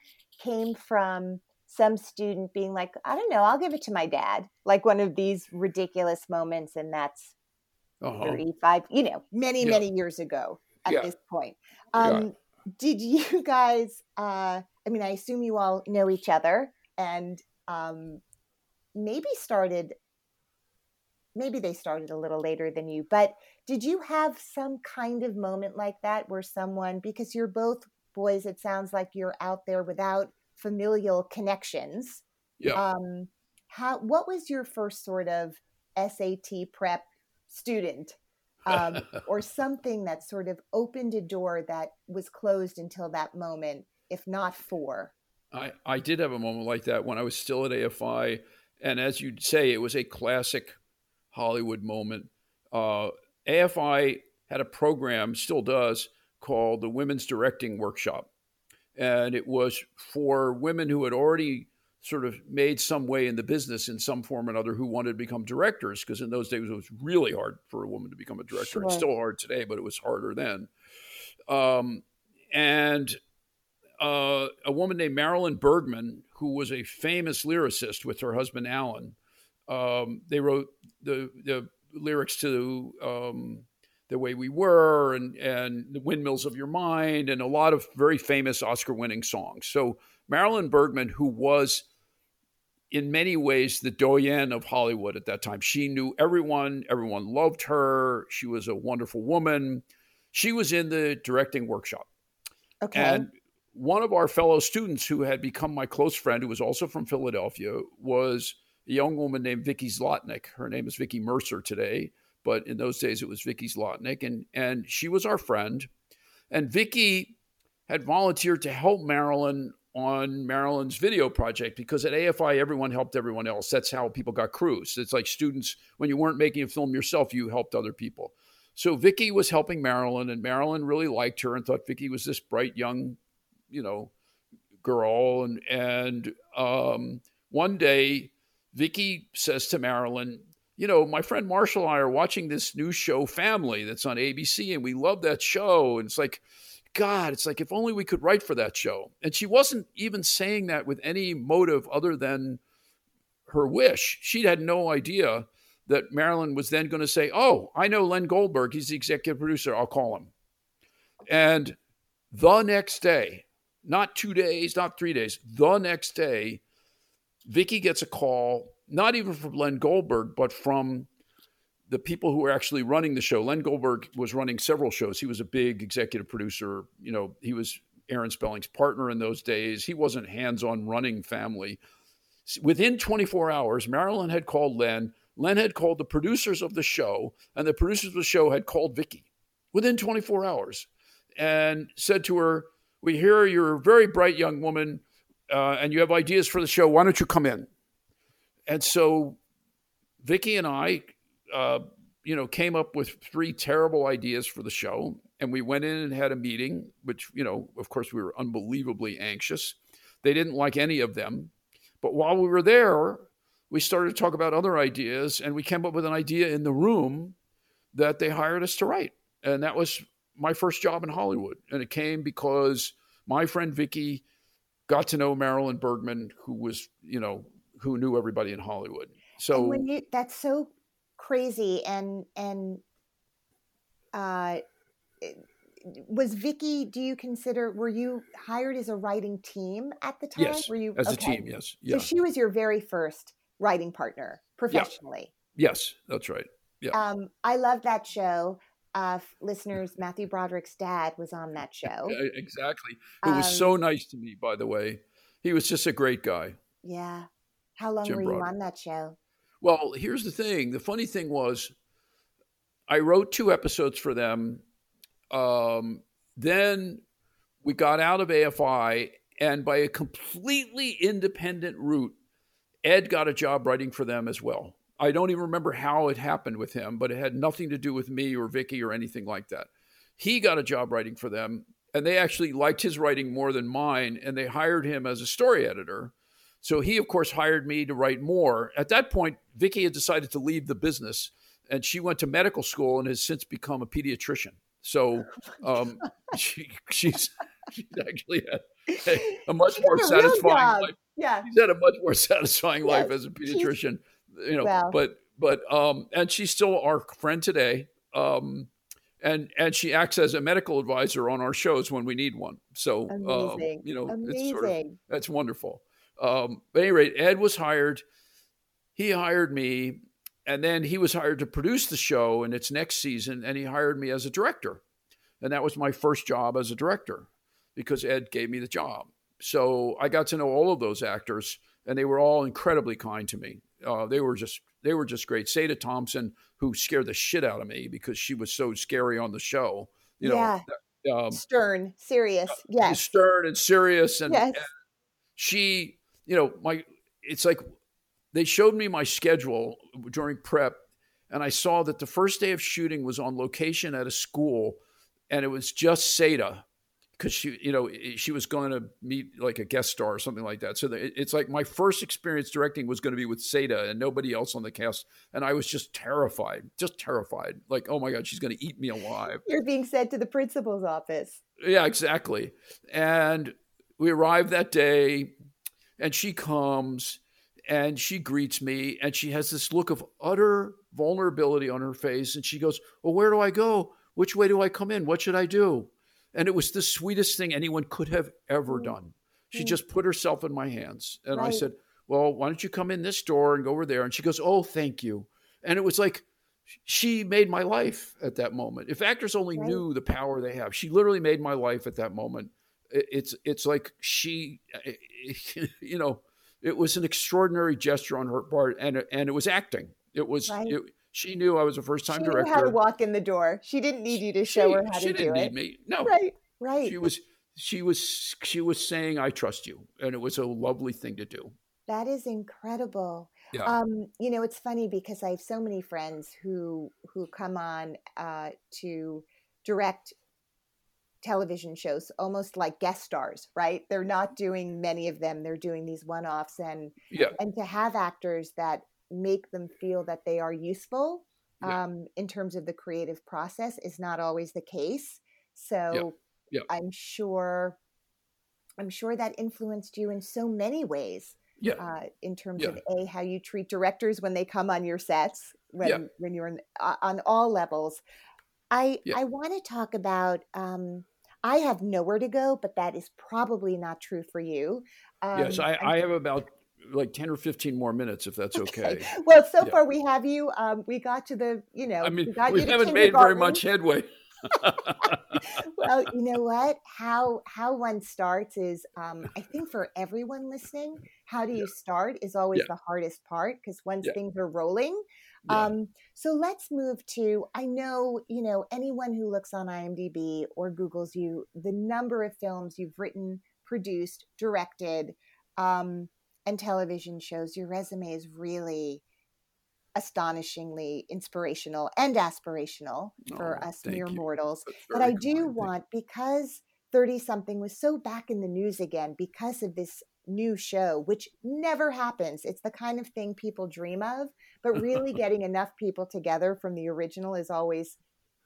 came from some student being like, I don't know, I'll give it to my dad, like one of these ridiculous moments. And that's uh-huh. 35, you know, many, yeah. many years ago at yeah. this point. Um, yeah. Did you guys, uh, I mean, I assume you all know each other and um, maybe started, maybe they started a little later than you, but did you have some kind of moment like that where someone, because you're both boys, it sounds like you're out there without familial connections. Yeah. Um, how what was your first sort of SAT prep student? Um, or something that sort of opened a door that was closed until that moment, if not for? I, I did have a moment like that when I was still at AFI. And as you'd say, it was a classic Hollywood moment. Uh, AFI had a program, still does, called the Women's Directing Workshop and it was for women who had already sort of made some way in the business in some form or another who wanted to become directors because in those days it was really hard for a woman to become a director. Sure. It's still hard today, but it was harder then. Um, and uh, a woman named Marilyn Bergman, who was a famous lyricist with her husband Alan, um, they wrote the the lyrics to um, the Way We Were and, and The Windmills of Your Mind and a lot of very famous Oscar winning songs. So Marilyn Bergman, who was in many ways the doyen of Hollywood at that time, she knew everyone, everyone loved her. She was a wonderful woman. She was in the directing workshop. Okay. And one of our fellow students who had become my close friend, who was also from Philadelphia, was a young woman named Vicky Zlotnick. Her name is Vicky Mercer today but in those days it was Vicky Zlotnick, and and she was our friend, and Vicky had volunteered to help Marilyn on Marilyn's video project because at AFI everyone helped everyone else. That's how people got crews. It's like students when you weren't making a film yourself, you helped other people. So Vicky was helping Marilyn, and Marilyn really liked her and thought Vicky was this bright young, you know, girl. And and um, one day, Vicky says to Marilyn, you know, my friend Marshall and I are watching this new show, Family, that's on ABC, and we love that show. And it's like, God, it's like if only we could write for that show. And she wasn't even saying that with any motive other than her wish. She had no idea that Marilyn was then going to say, Oh, I know Len Goldberg. He's the executive producer. I'll call him. And the next day, not two days, not three days, the next day, Vicky gets a call not even from Len Goldberg, but from the people who were actually running the show. Len Goldberg was running several shows. He was a big executive producer. You know, he was Aaron Spelling's partner in those days. He wasn't hands on running family. Within 24 hours, Marilyn had called Len. Len had called the producers of the show, and the producers of the show had called Vicky within 24 hours and said to her, We hear you're a very bright young woman uh, and you have ideas for the show. Why don't you come in? and so Vicky and I, uh, you know, came up with three terrible ideas for the show, and we went in and had a meeting. Which, you know, of course, we were unbelievably anxious. They didn't like any of them, but while we were there, we started to talk about other ideas, and we came up with an idea in the room that they hired us to write, and that was my first job in Hollywood, and it came because my friend Vicky got to know Marilyn Bergman, who was you know who knew everybody in Hollywood. So you, that's so crazy, and and uh, was Vicky? Do you consider were you hired as a writing team at the time? yes, were you as okay. a team? Yes, yeah, So she was your very first writing partner professionally. yes, that's right. Yeah, Um, I love that show. Uh, listeners, Matthew Broderick's dad was on that show. Yeah, exactly. Who was so nice to me, by the way. He was just a great guy. Yeah. How long Jim were you Broderick. on that show? Well, here's the thing. The funny thing was, I wrote two episodes for them. Um, then we got out of AFI, and by a completely independent route, Ed got a job writing for them as well. I don't even remember how it happened with him, but it had nothing to do with me or Vicky or anything like that. He got a job writing for them, and they actually liked his writing more than mine, and they hired him as a story editor. So he, of course, hired me to write more. At that point, Vicky had decided to leave the business, and she went to medical school and has since become a pediatrician. So um, she, she's she's actually had a, much more satisfying life. Yeah. She's had a much more satisfying life as a she's- pediatrician. You know, but but um, and she's still our friend today. Um, and and she acts as a medical advisor on our shows when we need one. So um, you know, it's sort of that's wonderful. Um, but at any rate, Ed was hired. He hired me, and then he was hired to produce the show in its next season, and he hired me as a director. And that was my first job as a director because Ed gave me the job. So I got to know all of those actors, and they were all incredibly kind to me. Uh, they were just they were just great. Sada Thompson, who scared the shit out of me because she was so scary on the show. You know, um, Stern, serious. Yes. stern and serious, and, Yes. and she, you know, my it's like they showed me my schedule during prep, and I saw that the first day of shooting was on location at a school, and it was just Sada because she, you know, she was going to meet like a guest star or something like that. So the, it's like my first experience directing was going to be with Sada and nobody else on the cast, and I was just terrified, just terrified. Like, oh my god, she's going to eat me alive. You're being sent to the principal's office. Yeah, exactly. And we arrived that day, and she comes and she greets me, and she has this look of utter vulnerability on her face. And she goes, Well, where do I go? Which way do I come in? What should I do? And it was the sweetest thing anyone could have ever mm. done. She mm. just put herself in my hands. And I said, Well, why don't you come in this door and go over there? And she goes, Oh, thank you. And it was like, she made my life at that moment. If actors only Right. knew the power they have, she literally made my life at that moment. It- It's it's like she, you know, it was an extraordinary gesture on her part, and and it was acting. It was Right. it, she knew I was a first time She knew director. how to walk in the door. She didn't need you to show she, her how she to didn't do need it. me. No, Right. Right. she was she was she was saying I trust you, and it was a lovely thing to do. That is incredible. Yeah. Um, you know, it's funny because I have so many friends who who come on uh, to direct television shows, almost like guest stars, right? They're not doing many of them; they're doing these one-offs, and Yeah. and to have actors that make them feel that they are useful Yeah. um, in terms of the creative process is not always the case. So Yeah. I'm sure, I'm sure that influenced you in so many ways Yeah. uh, in terms Yeah. of a how you treat directors when they come on your sets when Yeah. when you're in, uh, on all levels. I Yeah. I want to talk about. Um, I have nowhere to go, but that is probably not true for you. Um, yes, I, I'm- have about like ten or fifteen more minutes, if that's okay. Well, so Yeah. far we have you. Um, we got to the, you know, I mean, we, got we haven't made very much headway. well, you know what? How how one starts is, um, I think for everyone listening, how do you start is always Yeah. the hardest part because once Yeah. things are rolling. Yeah. Um, so let's move to. I know you know anyone who looks on IMDb or Google's you, the number of films you've written, produced, directed, um, and television shows. Your resume is really astonishingly inspirational and aspirational for Oh, us mere you. mortals. But I do. Want, because 30 something was so back in the news again because of this new show, which never happens. It's the kind of thing people dream of, but really getting enough people together from the original is always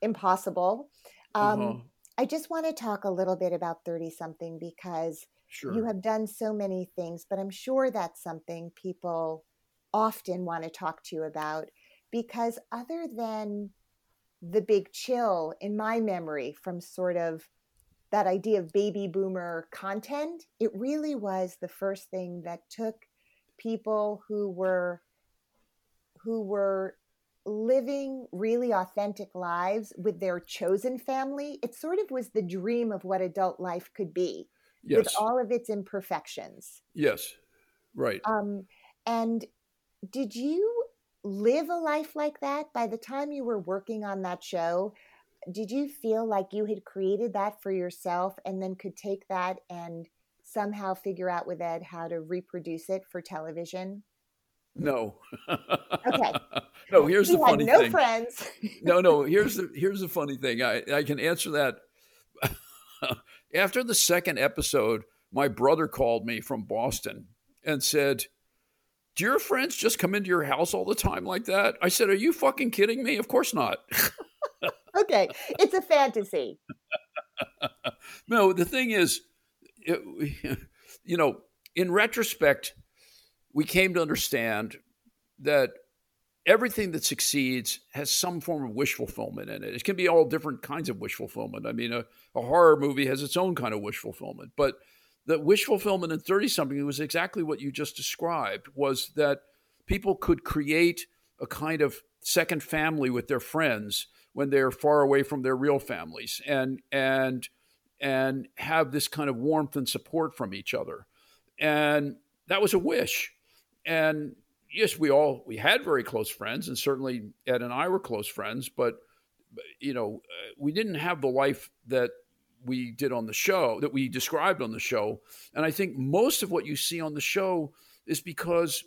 impossible. Um, Uh-huh. I just want to talk a little bit about 30 something because Sure. you have done so many things, but I'm sure that's something people often want to talk to you about because other than the big chill in my memory from sort of that idea of baby boomer content, it really was the first thing that took people who were who were living really authentic lives with their chosen family. It sort of was the dream of what adult life could be with all of its imperfections. yes. Right. Um, and did you live a life like that by the time you were working on that show? Did you feel like you had created that for yourself and then could take that and somehow figure out with Ed how to reproduce it for television? no. Okay. no, here's He the had funny no thing. friends. no, no. Here's the here's the funny thing. I, I can answer that. After the second episode, my brother called me from Boston and said, "Do your friends just come into your house all the time like that?" I said, "Are you fucking kidding me? Of course not." Okay. It's a fantasy. no, the thing is, it, you know, in retrospect, we came to understand that everything that succeeds has some form of wish fulfillment in it. It can be all different kinds of wish fulfillment. I mean, a, a horror movie has its own kind of wish fulfillment, but the wish fulfillment in 30 something was exactly what you just described was that people could create a kind of second family with their friends when they're far away from their real families and and and have this kind of warmth and support from each other. And that was a wish. And yes we all we had very close friends and certainly ed and i were close friends but you know uh, we didn't have the life that we did on the show that we described on the show. And i think most of what you see on the show is because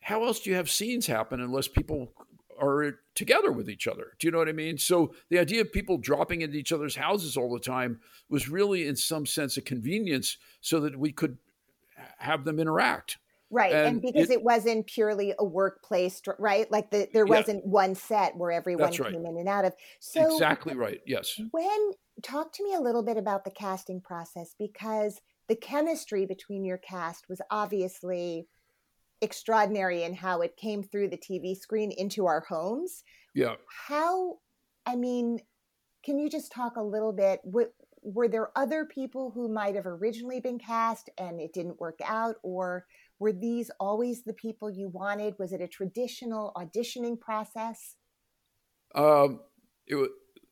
how else do you have scenes happen unless people are together with each other do you know what i mean so the idea of people dropping into each other's houses all the time was really in some sense a convenience so that we could have them interact Right. And, And because it- it, wasn't purely a workplace, right? Like the, there wasn't one set where everyone right. came in and out of. So exactly right yes when talk to me a little bit about the casting process because the chemistry between your cast was obviously extraordinary in how it came through the TV screen into our homes. yeah How, I mean, can you just talk a little bit? Were, were there other people who might have originally been cast and it didn't work out? Or were these always the people you wanted? Was it a traditional auditioning process? Um, it wa-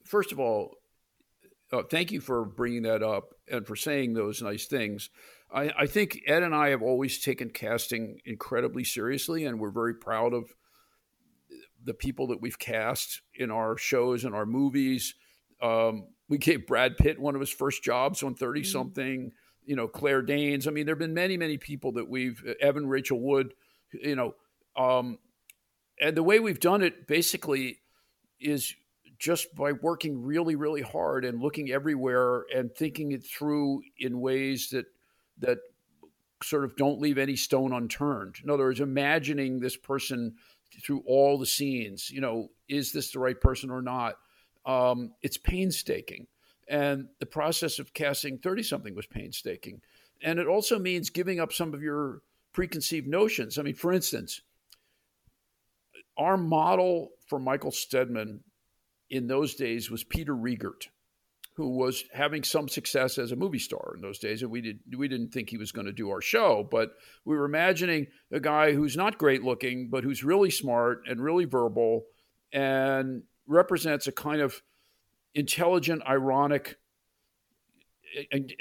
first of all, uh, thank you for bringing that up and for saying those nice things. I, I think Ed and I have always taken casting incredibly seriously, and we're very proud of the people that we've cast in our shows and our movies. Um, we gave Brad Pitt one of his first jobs on 30 something, you know, Claire Danes. I mean, there have been many, many people that we've, Evan Rachel Wood, you know, um, and the way we've done it basically is just by working really, really hard and looking everywhere and thinking it through in ways that that sort of don't leave any stone unturned. In other words, imagining this person through all the scenes. You know, is this the right person or not? Um, it's painstaking, and the process of casting thirty something was painstaking, and it also means giving up some of your preconceived notions. I mean, for instance, our model for Michael Steadman in those days was Peter Riegert, who was having some success as a movie star in those days, and we did we didn't think he was going to do our show, but we were imagining a guy who's not great looking, but who's really smart and really verbal, and represents a kind of intelligent, ironic,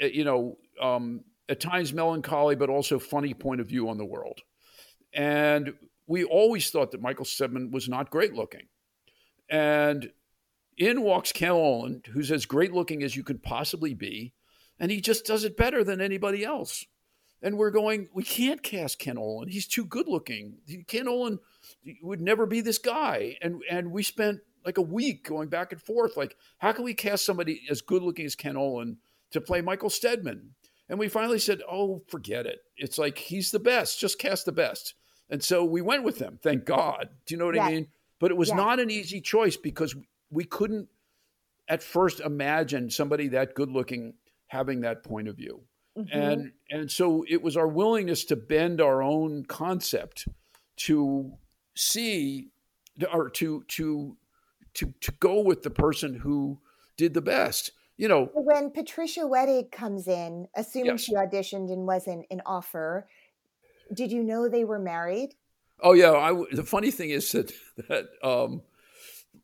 you know, um, at times melancholy, but also funny point of view on the world. And we always thought that Michael Steadman was not great looking. And in walks Ken Olin, who's as great looking as you could possibly be, and he just does it better than anybody else. And we're going, we can't cast Ken Olin. He's too good looking. Ken Olin would never be this guy. And and we spent like a week going back and forth, like, how can we cast somebody as good looking as Ken Olin to play Michael Steadman? And we finally said, "Oh, forget it. It's like he's the best. Just cast the best." And so we went with them. Thank God. Do you know what Yes. I mean? But it was Yes. not an easy choice because we couldn't at first imagine somebody that good looking having that point of view. Mhm. And and so it was our willingness to bend our own concept to see or to to to to go with the person who did the best. You know, when Patricia Wettig comes in, assuming Yes. she auditioned and wasn't an offer, did you know they were married? Oh yeah, I the funny thing is that that um,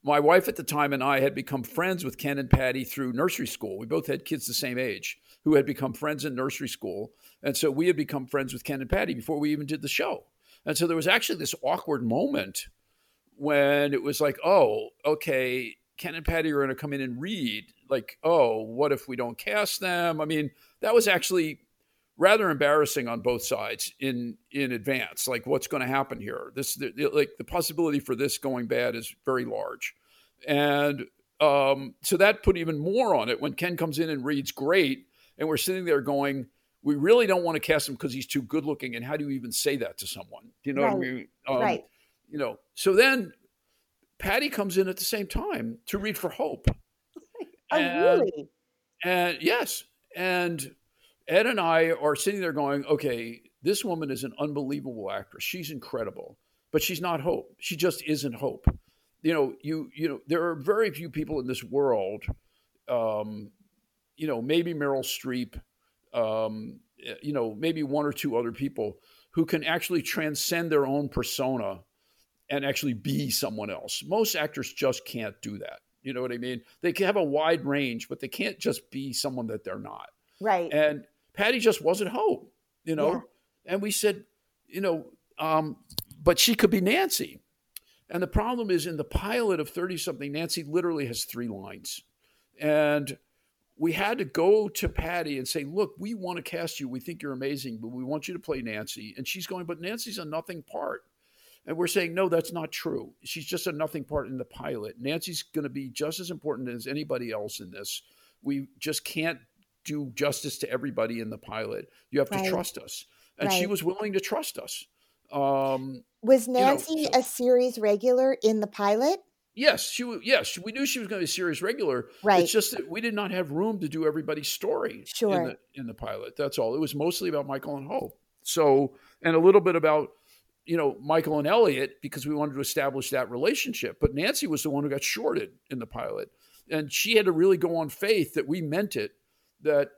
my wife at the time and I had become friends with Ken and Patty through nursery school. We both had kids the same age who had become friends in nursery school, and so we had become friends with Ken and Patty before we even did the show. And so there was actually this awkward moment when it was like, oh, okay, Ken and Patty are going to come in and read. Like, oh, what if we don't cast them? I mean, that was actually rather embarrassing on both sides in in advance like what's going to happen here. This the, like the possibility for this going bad is very large. And um, so that put even more on it. When ken comes in and reads great and we're sitting there going we really don't want to cast him because he's too good looking and how do you even say that to someone? Do you know what i mean? Um, right. you know so then patty comes in at the same time to read for hope. Oh, and- really? and yes, and Ed and I are sitting there going, okay, this woman is an unbelievable actress. She's incredible, but she's not Hope. She just isn't Hope. You know, you you know, there are very few people in this world. Um, you know, maybe Meryl Streep. Um, you know, maybe one or two other people who can actually transcend their own persona and actually be someone else. Most actors just can't do that. You know what I mean? They can have a wide range, but they can't just be someone that they're not. Right. And Patty just wasn't Hope, you know? Yeah. And we said, you know, um, but she could be Nancy. And the problem is in the pilot of 30 something, Nancy literally has three lines. And we had to go to Patty and say, look, we want to cast you. We think you're amazing, but we want you to play Nancy. And she's going, but Nancy's a nothing part. And we're saying, no, that's not true. She's just a nothing part in the pilot. Nancy's going to be just as important as anybody else in this. We just can't do justice to everybody in the pilot. You have to trust us. And she was willing to trust us. Um, Was know, Nancy so- a series regular in the pilot? yes, she was. Yes, we knew she was going to be a series regular. Right. It's just that we did not have room to do everybody's story Sure. in the in the pilot. That's all. It was mostly about Michael and Hope. So, and a little bit about you know Michael and Elliot because we wanted to establish that relationship. But Nancy was the one who got shorted in the pilot, and she had to really go on faith that we meant it. That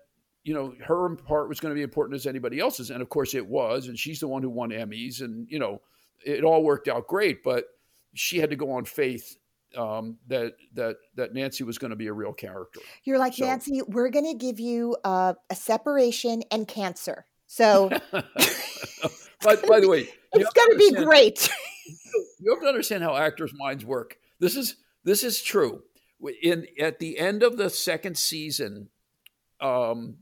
you know her part was going to be important as anybody else's, and of course it was. And she's the one who won Emmys, and you know it all worked out great. But she had to go on faith um, that that that Nancy was going to be a real character. You're like, So- Nancy, we're going to give you uh, a separation and cancer. So by, by the way, it's going to be great. You have to understand how actors' minds work. This is this is true. In at the end of the second season, um,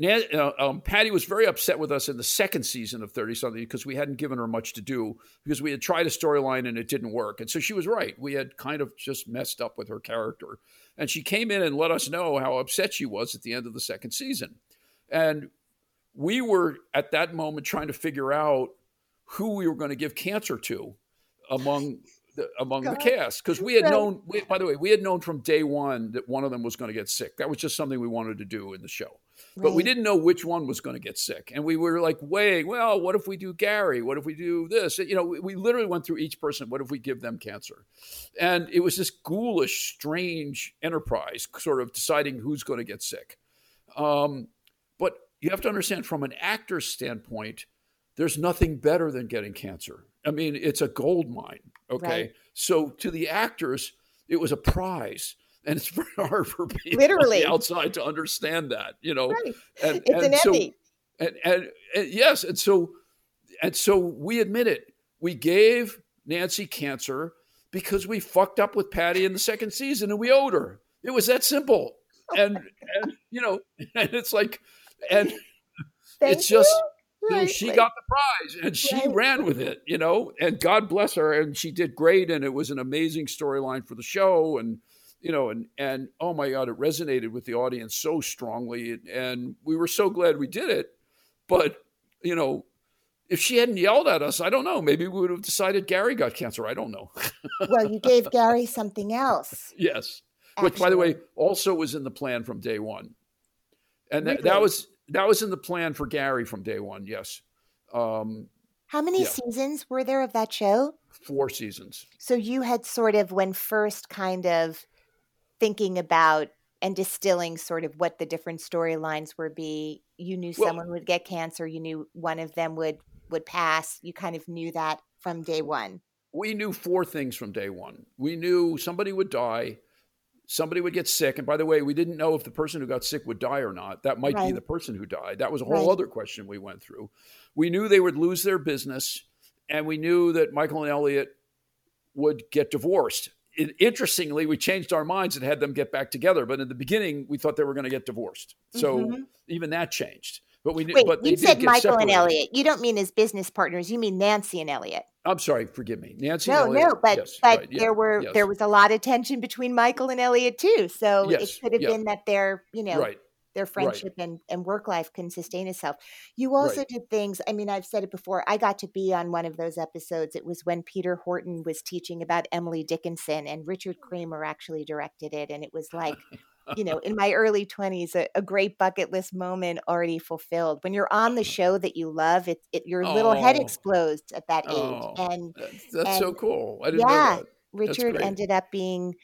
uh, um, Patty was very upset with us in the second season of Thirty Something because we hadn't given her much to do because we had tried a storyline and it didn't work. And so she was right. We had kind of just messed up with her character, and she came in and let us know how upset she was at the end of the second season. And we were at that moment trying to figure out who we were going to give cancer to among the, among the cast because we had Right. known. We, by the way, we had known from day one that one of them was going to get sick. That was just something we wanted to do in the show, but we didn't know which one was going to get sick. And we were like, "Wait, well, what if we do Gary? What if we do this?" You know, we, we literally went through each person. What if we give them cancer? And it was this ghoulish, strange enterprise, sort of deciding who's going to get sick. Um, but you have to understand from an actor's standpoint, there's nothing better than getting cancer. I mean, it's a gold mine. Okay. Right. So to the actors, it was a prize. And it's very hard for people Literally. on the outside to understand that, you know. Right. And, It's an so, Emmy. And, and, and yes, and so and so we admit it. We gave Nancy cancer because we fucked up with Patty in the second season and we owed her. It was that simple. And and you know, and it's like and Thank it's just you. You know, she right. got the prize and she Right. ran with it, you know, and God bless her. And she did great. And it was an amazing storyline for the show. And, you know, and and oh my God, it resonated with the audience so strongly, and we were so glad we did it. But you know, if she hadn't yelled at us, I don't know. Maybe we would have decided Gary got cancer. I don't know. well, you gave Gary something else. Yes, actually. which, by the way, also was in the plan from day one, and that, that was that was in the plan for Gary from day one. Yes. Um, How many yeah. seasons were there of that show? Four seasons. So you had sort of when first kind of thinking about and distilling sort of what the different storylines would be. You knew well, someone would get cancer. You knew one of them would would pass. You kind of knew that from day one. We knew four things from day one. We knew somebody would die, somebody would get sick, and by the way, we didn't know if the person who got sick would die or not. That might right. be the person who died. That was a whole right. other question we went through. We knew they would lose their business, and we knew that Michael and Elliot would get divorced it, interestingly, we changed our minds and had them get back together. But in the beginning, we thought they were going to get divorced. So mm-hmm. even that changed. But we Wait, but you said Michael separated. and Elliot. You don't mean as business partners. You mean Nancy and Elliot. I'm sorry, forgive me, Nancy. No, no, but yes, but right, there were yes. there was a lot of tension between Michael and Elliot too. So yes, it could have yeah. been that they're you know right their friendship right. and, and work life can sustain itself. You also did things, I mean, I've said it before, I got to be on one of those episodes. It was when Peter Horton was teaching about Emily Dickinson, and Richard Kramer actually directed it. And it was like, you know, in my early 20s, a, a, great bucket list moment already fulfilled. When you're on the show that you love, it, it your oh. little head oh. explodes at that age. Oh, and that's, that's and, so cool. I didn't yeah, Richard ended up being,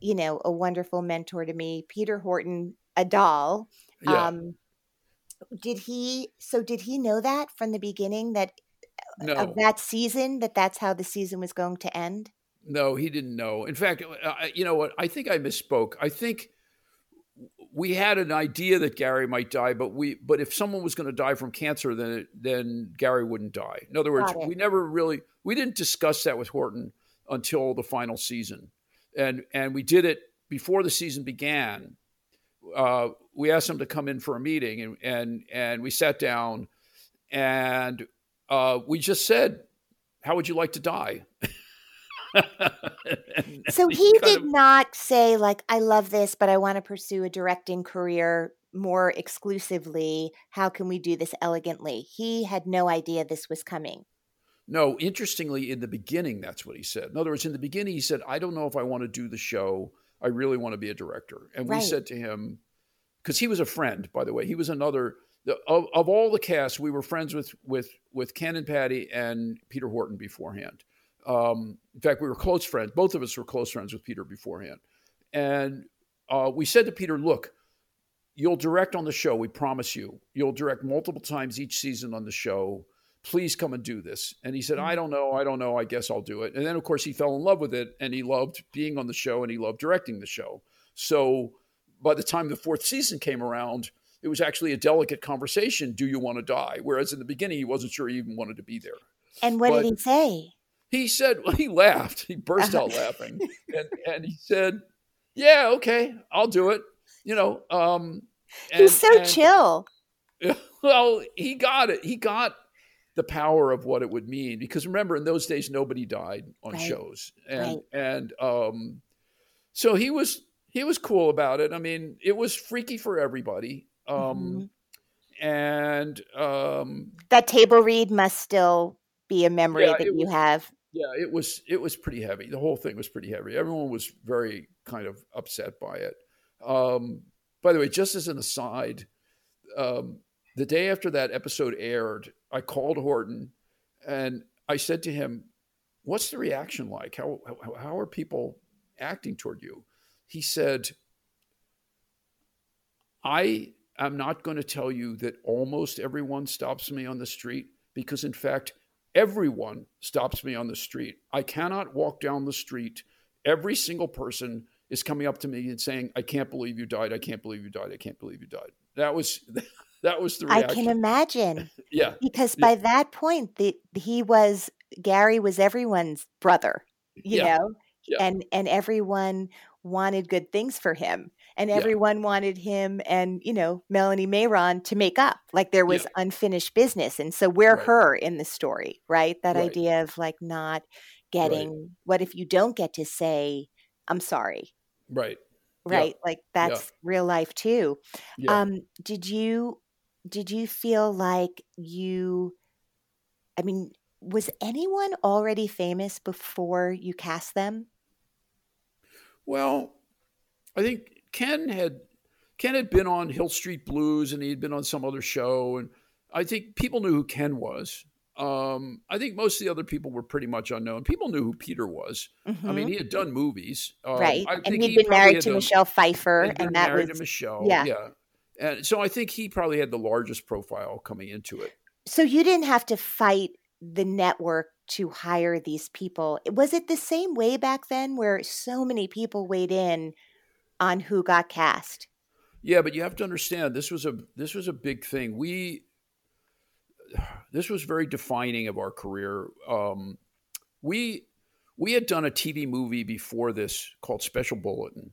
you know, a wonderful mentor to me. Peter Horton a doll. Yeah. Um, did he? So did he know that from the beginning that uh, no. of that season that that's how the season was going to end? No, he didn't know. In fact, uh, you know what? I think I misspoke. I think we had an idea that Gary might die, but we but if someone was going to die from cancer, then then Gary wouldn't die. In other words, we never really we didn't discuss that with Horton until the final season, and and we did it before the season began uh, we asked him to come in for a meeting, and and and we sat down, and uh, we just said, "How would you like to die?" so he did of, not say like, "I love this, but I want to pursue a directing career." more exclusively how can we do this elegantly he had no idea this was coming no interestingly in the beginning that's what he said in other words in the beginning he said i don't know if i want to do the show I really want to be a director. And right. we said to him, because he was a friend, by the way, he was another the, of, of all the cast. We were friends with with with Ken and Patty and Peter Horton beforehand. Um, in fact, we were close friends. Both of us were close friends with Peter beforehand. And uh, we said to Peter, "Look, you'll direct on the show. We promise you. You'll direct multiple times each season on the show please come and do this. And he said, I mm. don't know. I don't know. I guess I'll do it. And then, of course, he fell in love with it and he loved being on the show and he loved directing the show. So by the time the fourth season came around, it was actually a delicate conversation. Do you want to die? Whereas in the beginning, he wasn't sure he even wanted to be there. And what but did he say? He said, well, he laughed. He burst out laughing. And, and he said, yeah, okay, I'll do it. You know, um, and, he's so and, chill. Well, he got it. He got the power of what it would mean because remember in those days nobody died on right. shows and right. and um so he was he was cool about it i mean it was freaky for everybody um mm-hmm. and um that table read must still be a memory yeah, that you was, have yeah it was it was pretty heavy the whole thing was pretty heavy everyone was very kind of upset by it um by the way just as an aside um the day after that episode aired I called Horton and I said to him, What's the reaction like? How, how, how are people acting toward you? He said, I am not going to tell you that almost everyone stops me on the street because, in fact, everyone stops me on the street. I cannot walk down the street. Every single person is coming up to me and saying, I can't believe you died. I can't believe you died. I can't believe you died. That was that was the reaction. I can imagine. yeah. Because yeah. by that point, the, he was Gary was everyone's brother, you yeah. know, yeah. and and everyone wanted good things for him, and everyone wanted him and you know Melanie Mayron to make up. Like there was unfinished business, and so we're right. her in the story, right? That right. idea of like not getting. Right. What if you don't get to say, "I'm sorry"? Right. right like that's real life too Yeah. um did you did you feel like you i mean was anyone already famous before you cast them Well, I think Ken had Ken had been on Hill Street Blues and he'd been on some other show, and I think people knew who Ken was. Um, I think most of the other people were pretty much unknown. People knew who Peter was. I mean, Mhm. he had done movies, um, right and he'd he been married to michelle pfeiffer had and that married was to Michelle. yeah. yeah, and so I think he probably had the largest profile coming into it. so you didn't have to fight the network to hire these people was it the same way back then where so many people weighed in on who got cast Yeah, but you have to understand this was a this was a big thing. We this was very defining of our career. Um, we we had done a TV movie before this called Special Bulletin.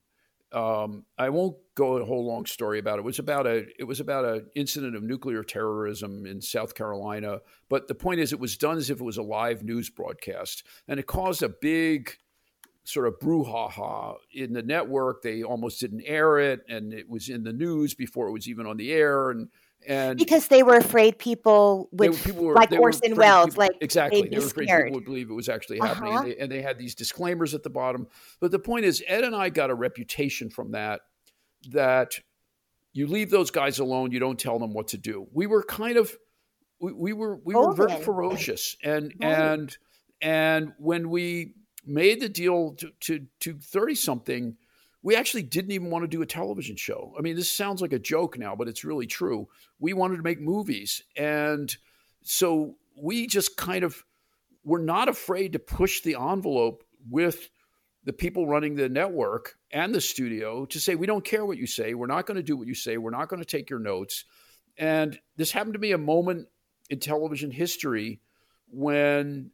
Um, I won't go a whole long story about it. It was about a it was about an incident of nuclear terrorism in South Carolina. But the point is, it was done as if it was a live news broadcast, and it caused a big sort of brouhaha in the network. They almost didn't air it, and it was in the news before it was even on the air. And and because they were afraid people would were- people were like they Orson Welles, people- like exactly they'd they were afraid scared. people would believe it was actually happening, Uh-huh. and, they, and they had these disclaimers at the bottom. But the point is, Ed and I got a reputation from that that you leave those guys alone, you don't tell them what to do. We were kind of we, we were we were very ferocious, and Right. and and when we made the deal to to to thirty something. We actually didn't even want to do a television show. I mean, this sounds like a joke now, but it's really true. We wanted to make movies. And so we just kind of were not afraid to push the envelope with the people running the network and the studio to say, we don't care what you say. We're not going to do what you say. We're not going to take your notes. And this happened to be a moment in television history when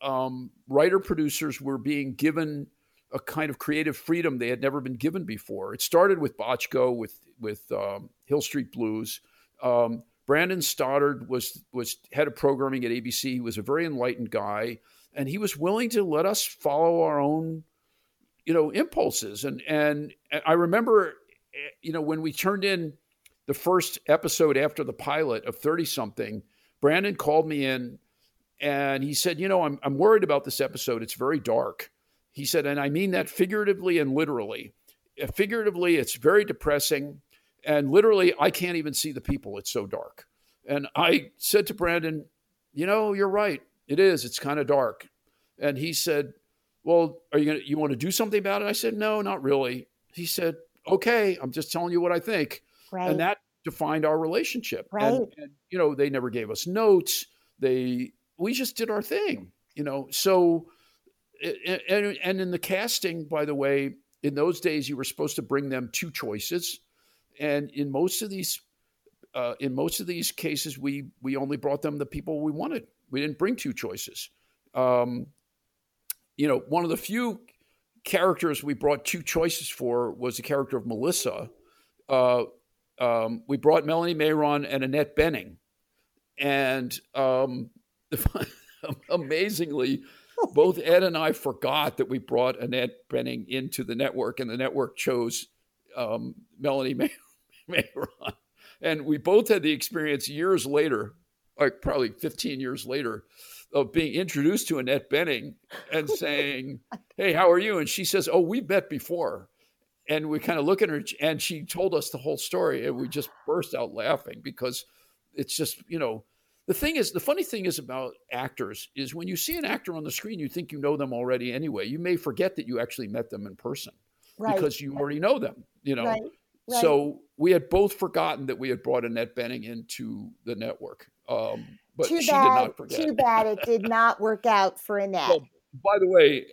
um, writer producers were being given a kind of creative freedom they had never been given before. It started with Bochco, with with um, Hill Street Blues. Um, Brandon Stoddard was was head of programming at ABC. He was a very enlightened guy, and he was willing to let us follow our own, you know, impulses. And and I remember, eh, you know, when we turned in the first episode after the pilot of Thirty Something, Brandon called me in, and he said, "You know, I'm I'm worried about this episode. It's very dark." He said, and I mean that figuratively and literally. Uh, Figuratively, it's very depressing. And literally, I can't even see the people. It's so dark. And I said to Brandon, you know, you're right. It is. It's kind of dark. And he said, well, are you going to, you want to do something about it? I said, no, not really. He said, okay, I'm just telling you what I think. right And that defined our relationship. Right. And, and, you know, they never gave us notes. They, we just did our thing, you know. So, and, and in the casting, by the way, in those days, you were supposed to bring them two choices. And in most of these, uh, in most of these cases, we we only brought them the people we wanted. We didn't bring two choices. Um, you know, one of the few characters we brought two choices for was the character of Melissa. Uh, um, we brought Melanie Mayron and Annette Bening, and um, amazingly, both Ed and I forgot that we brought Annette Bening into the network, and the network chose um, Melanie May- Mayron. And we both had the experience years later, like probably 15 years later, of being introduced to Annette Bening and saying, Hey, how are you? And she says, Oh, we've met before. And we kind of look at her, and she told us the whole story, and we just burst out laughing because it's just, you know, the thing is, the funny thing is about actors is when you see an actor on the screen, you think you know them already anyway. You may forget that you actually met them in person right because you already know them, you know. right right. So we had both forgotten that we had brought Annette Bening into the network. Um, but too she bad did not forget. too bad it did not work out for annette Well, by the way,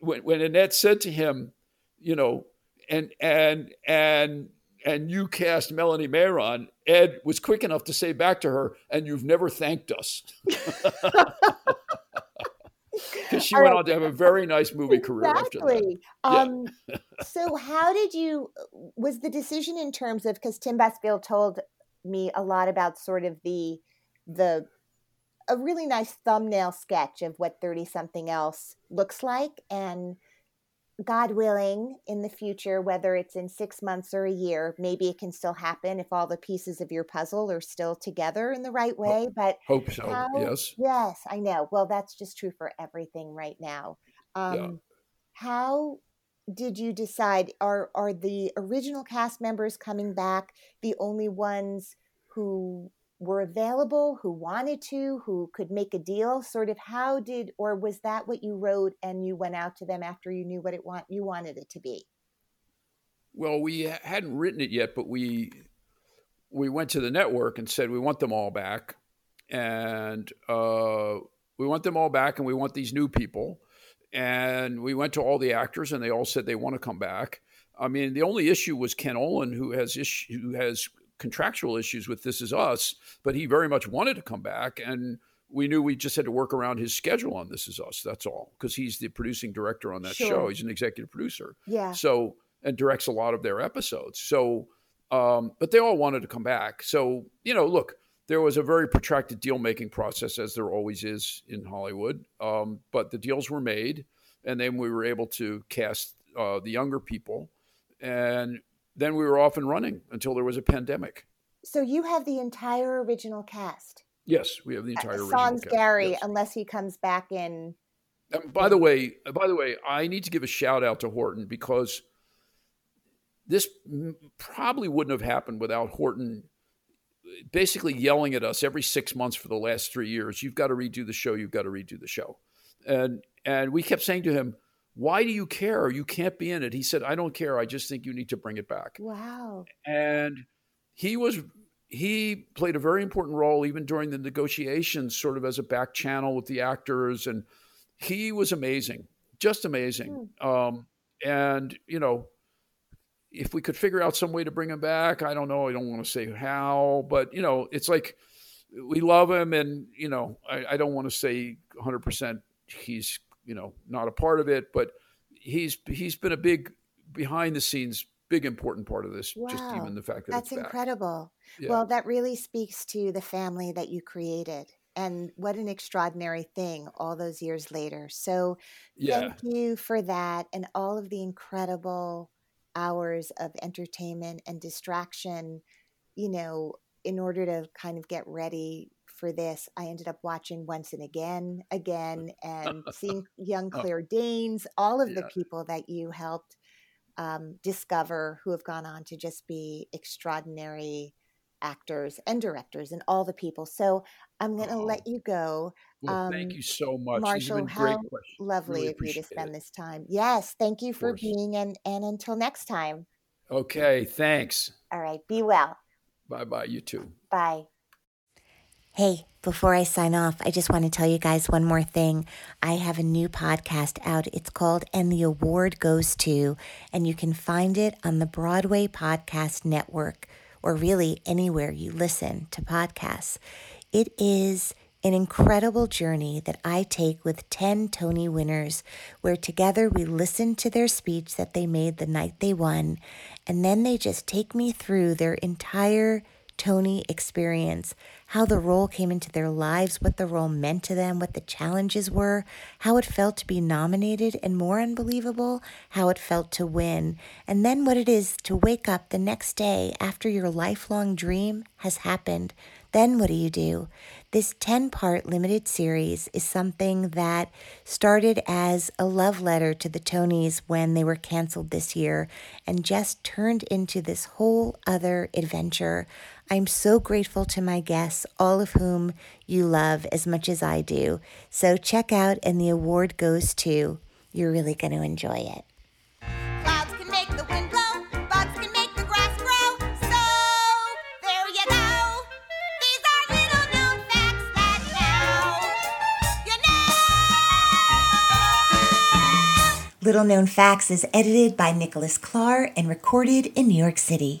when, when Annette said to him, you know, and and and and you cast Melanie Mayron, Ed was quick enough to say back to her, and you've never thanked us. Because she All went right. on to have a very nice movie career after that. exactly um so how did you was the decision in terms of because tim Busfield told me a lot about sort of the the a really nice thumbnail sketch of what 30 something else looks like and God willing, in the future, whether it's in six months or a year, maybe it can still happen if all the pieces of your puzzle are still together in the right way. But hope so. how, yes. yes, I know. Well, that's just true for everything right now. Um, Yeah. How did you decide? Are are the original cast members coming back the only ones who were available, who wanted to, who could make a deal? Sort of how did, or was that what you wrote and you went out to them after you knew what it want you wanted it to be? Well, we hadn't written it yet, but we we went to the network and said we want them all back, and uh, we want them all back, and we want these new people. And we went to all the actors, and they all said they want to come back. I mean, the only issue was Ken Olin, who has issue, who has contractual issues with This Is Us, but he very much wanted to come back, and we knew we just had to work around his schedule on This Is Us. That's all, because he's the producing director on that Sure. show. He's an executive producer. Yeah. So and directs a lot of their episodes. So, um, but they all wanted to come back. So you know, look, there was a very protracted deal making process, as there always is in Hollywood. Um, but the deals were made, and then we were able to cast uh, the younger people, and then we were off and running until there was a pandemic. So you have the entire original cast. Yes, we have the Uh, entire original Sans cast. Gary, Yes. unless he comes back in. Um, by the way, by the way, I need to give a shout out to Horton because this m- probably wouldn't have happened without Horton basically yelling at us every six months for the last three years. You've got to redo the show. You've got to redo the show, and and we kept saying to him, "Why do you care? You can't be in it." He said, "I don't care. I just think you need to bring it back." Wow. and he was he played a very important role even during the negotiations sort of as a back channel with the actors and he was amazing just amazing um, and you know if we could figure out some way to bring him back i don't know i don't want to say how but you know it's like we love him and you know i, I don't want to say 100% he's you know not a part of it but he's he's been a big behind the scenes big important part of this just even the fact that That's it's incredible. Yeah. Well, that really speaks to the family that you created. And what an extraordinary thing all those years later. So, yeah thank you for that and all of the incredible hours of entertainment and distraction. You know, in order to kind of get ready for this, I ended up watching once and again, again, and seeing young Oh. Claire Danes, all of the people that you helped um, discover who have gone on to just be extraordinary actors and directors and all the people. So I'm going to Oh. let you go. well, thank um, you so much Marshall, been how lovely Really of you to spend it. this time. Yes, thank you for being and and until next time. okay thanks All right, be well. bye bye you too Bye. Hey, before I sign off, I just want to tell you guys one more thing. I have a new podcast out. It's called And the Award Goes To, and you can find it on the Broadway Podcast Network, or really anywhere you listen to podcasts. It is an incredible journey that I take with 10 Tony winners, where together we listen to their speech that they made the night they won, and then they just take me through their entire Tony experience, how the role came into their lives, what the role meant to them, what the challenges were, how it felt to be nominated, and more unbelievable, how it felt to win, and then what it is to wake up the next day after your lifelong dream has happened. Then what do you do? This 10 part limited series is something that started as a love letter to the Tonys when they were canceled this year and just turned into this whole other adventure. I'm so grateful to my guests, all of whom you love as much as I do. So check out And the Award Goes To. You're really going to enjoy it. Clouds can make the wind blow, bugs can make the grass grow. So there you go. These are little known facts that now you know. Little Known Facts is edited by Nicholas Clark and recorded in New York City.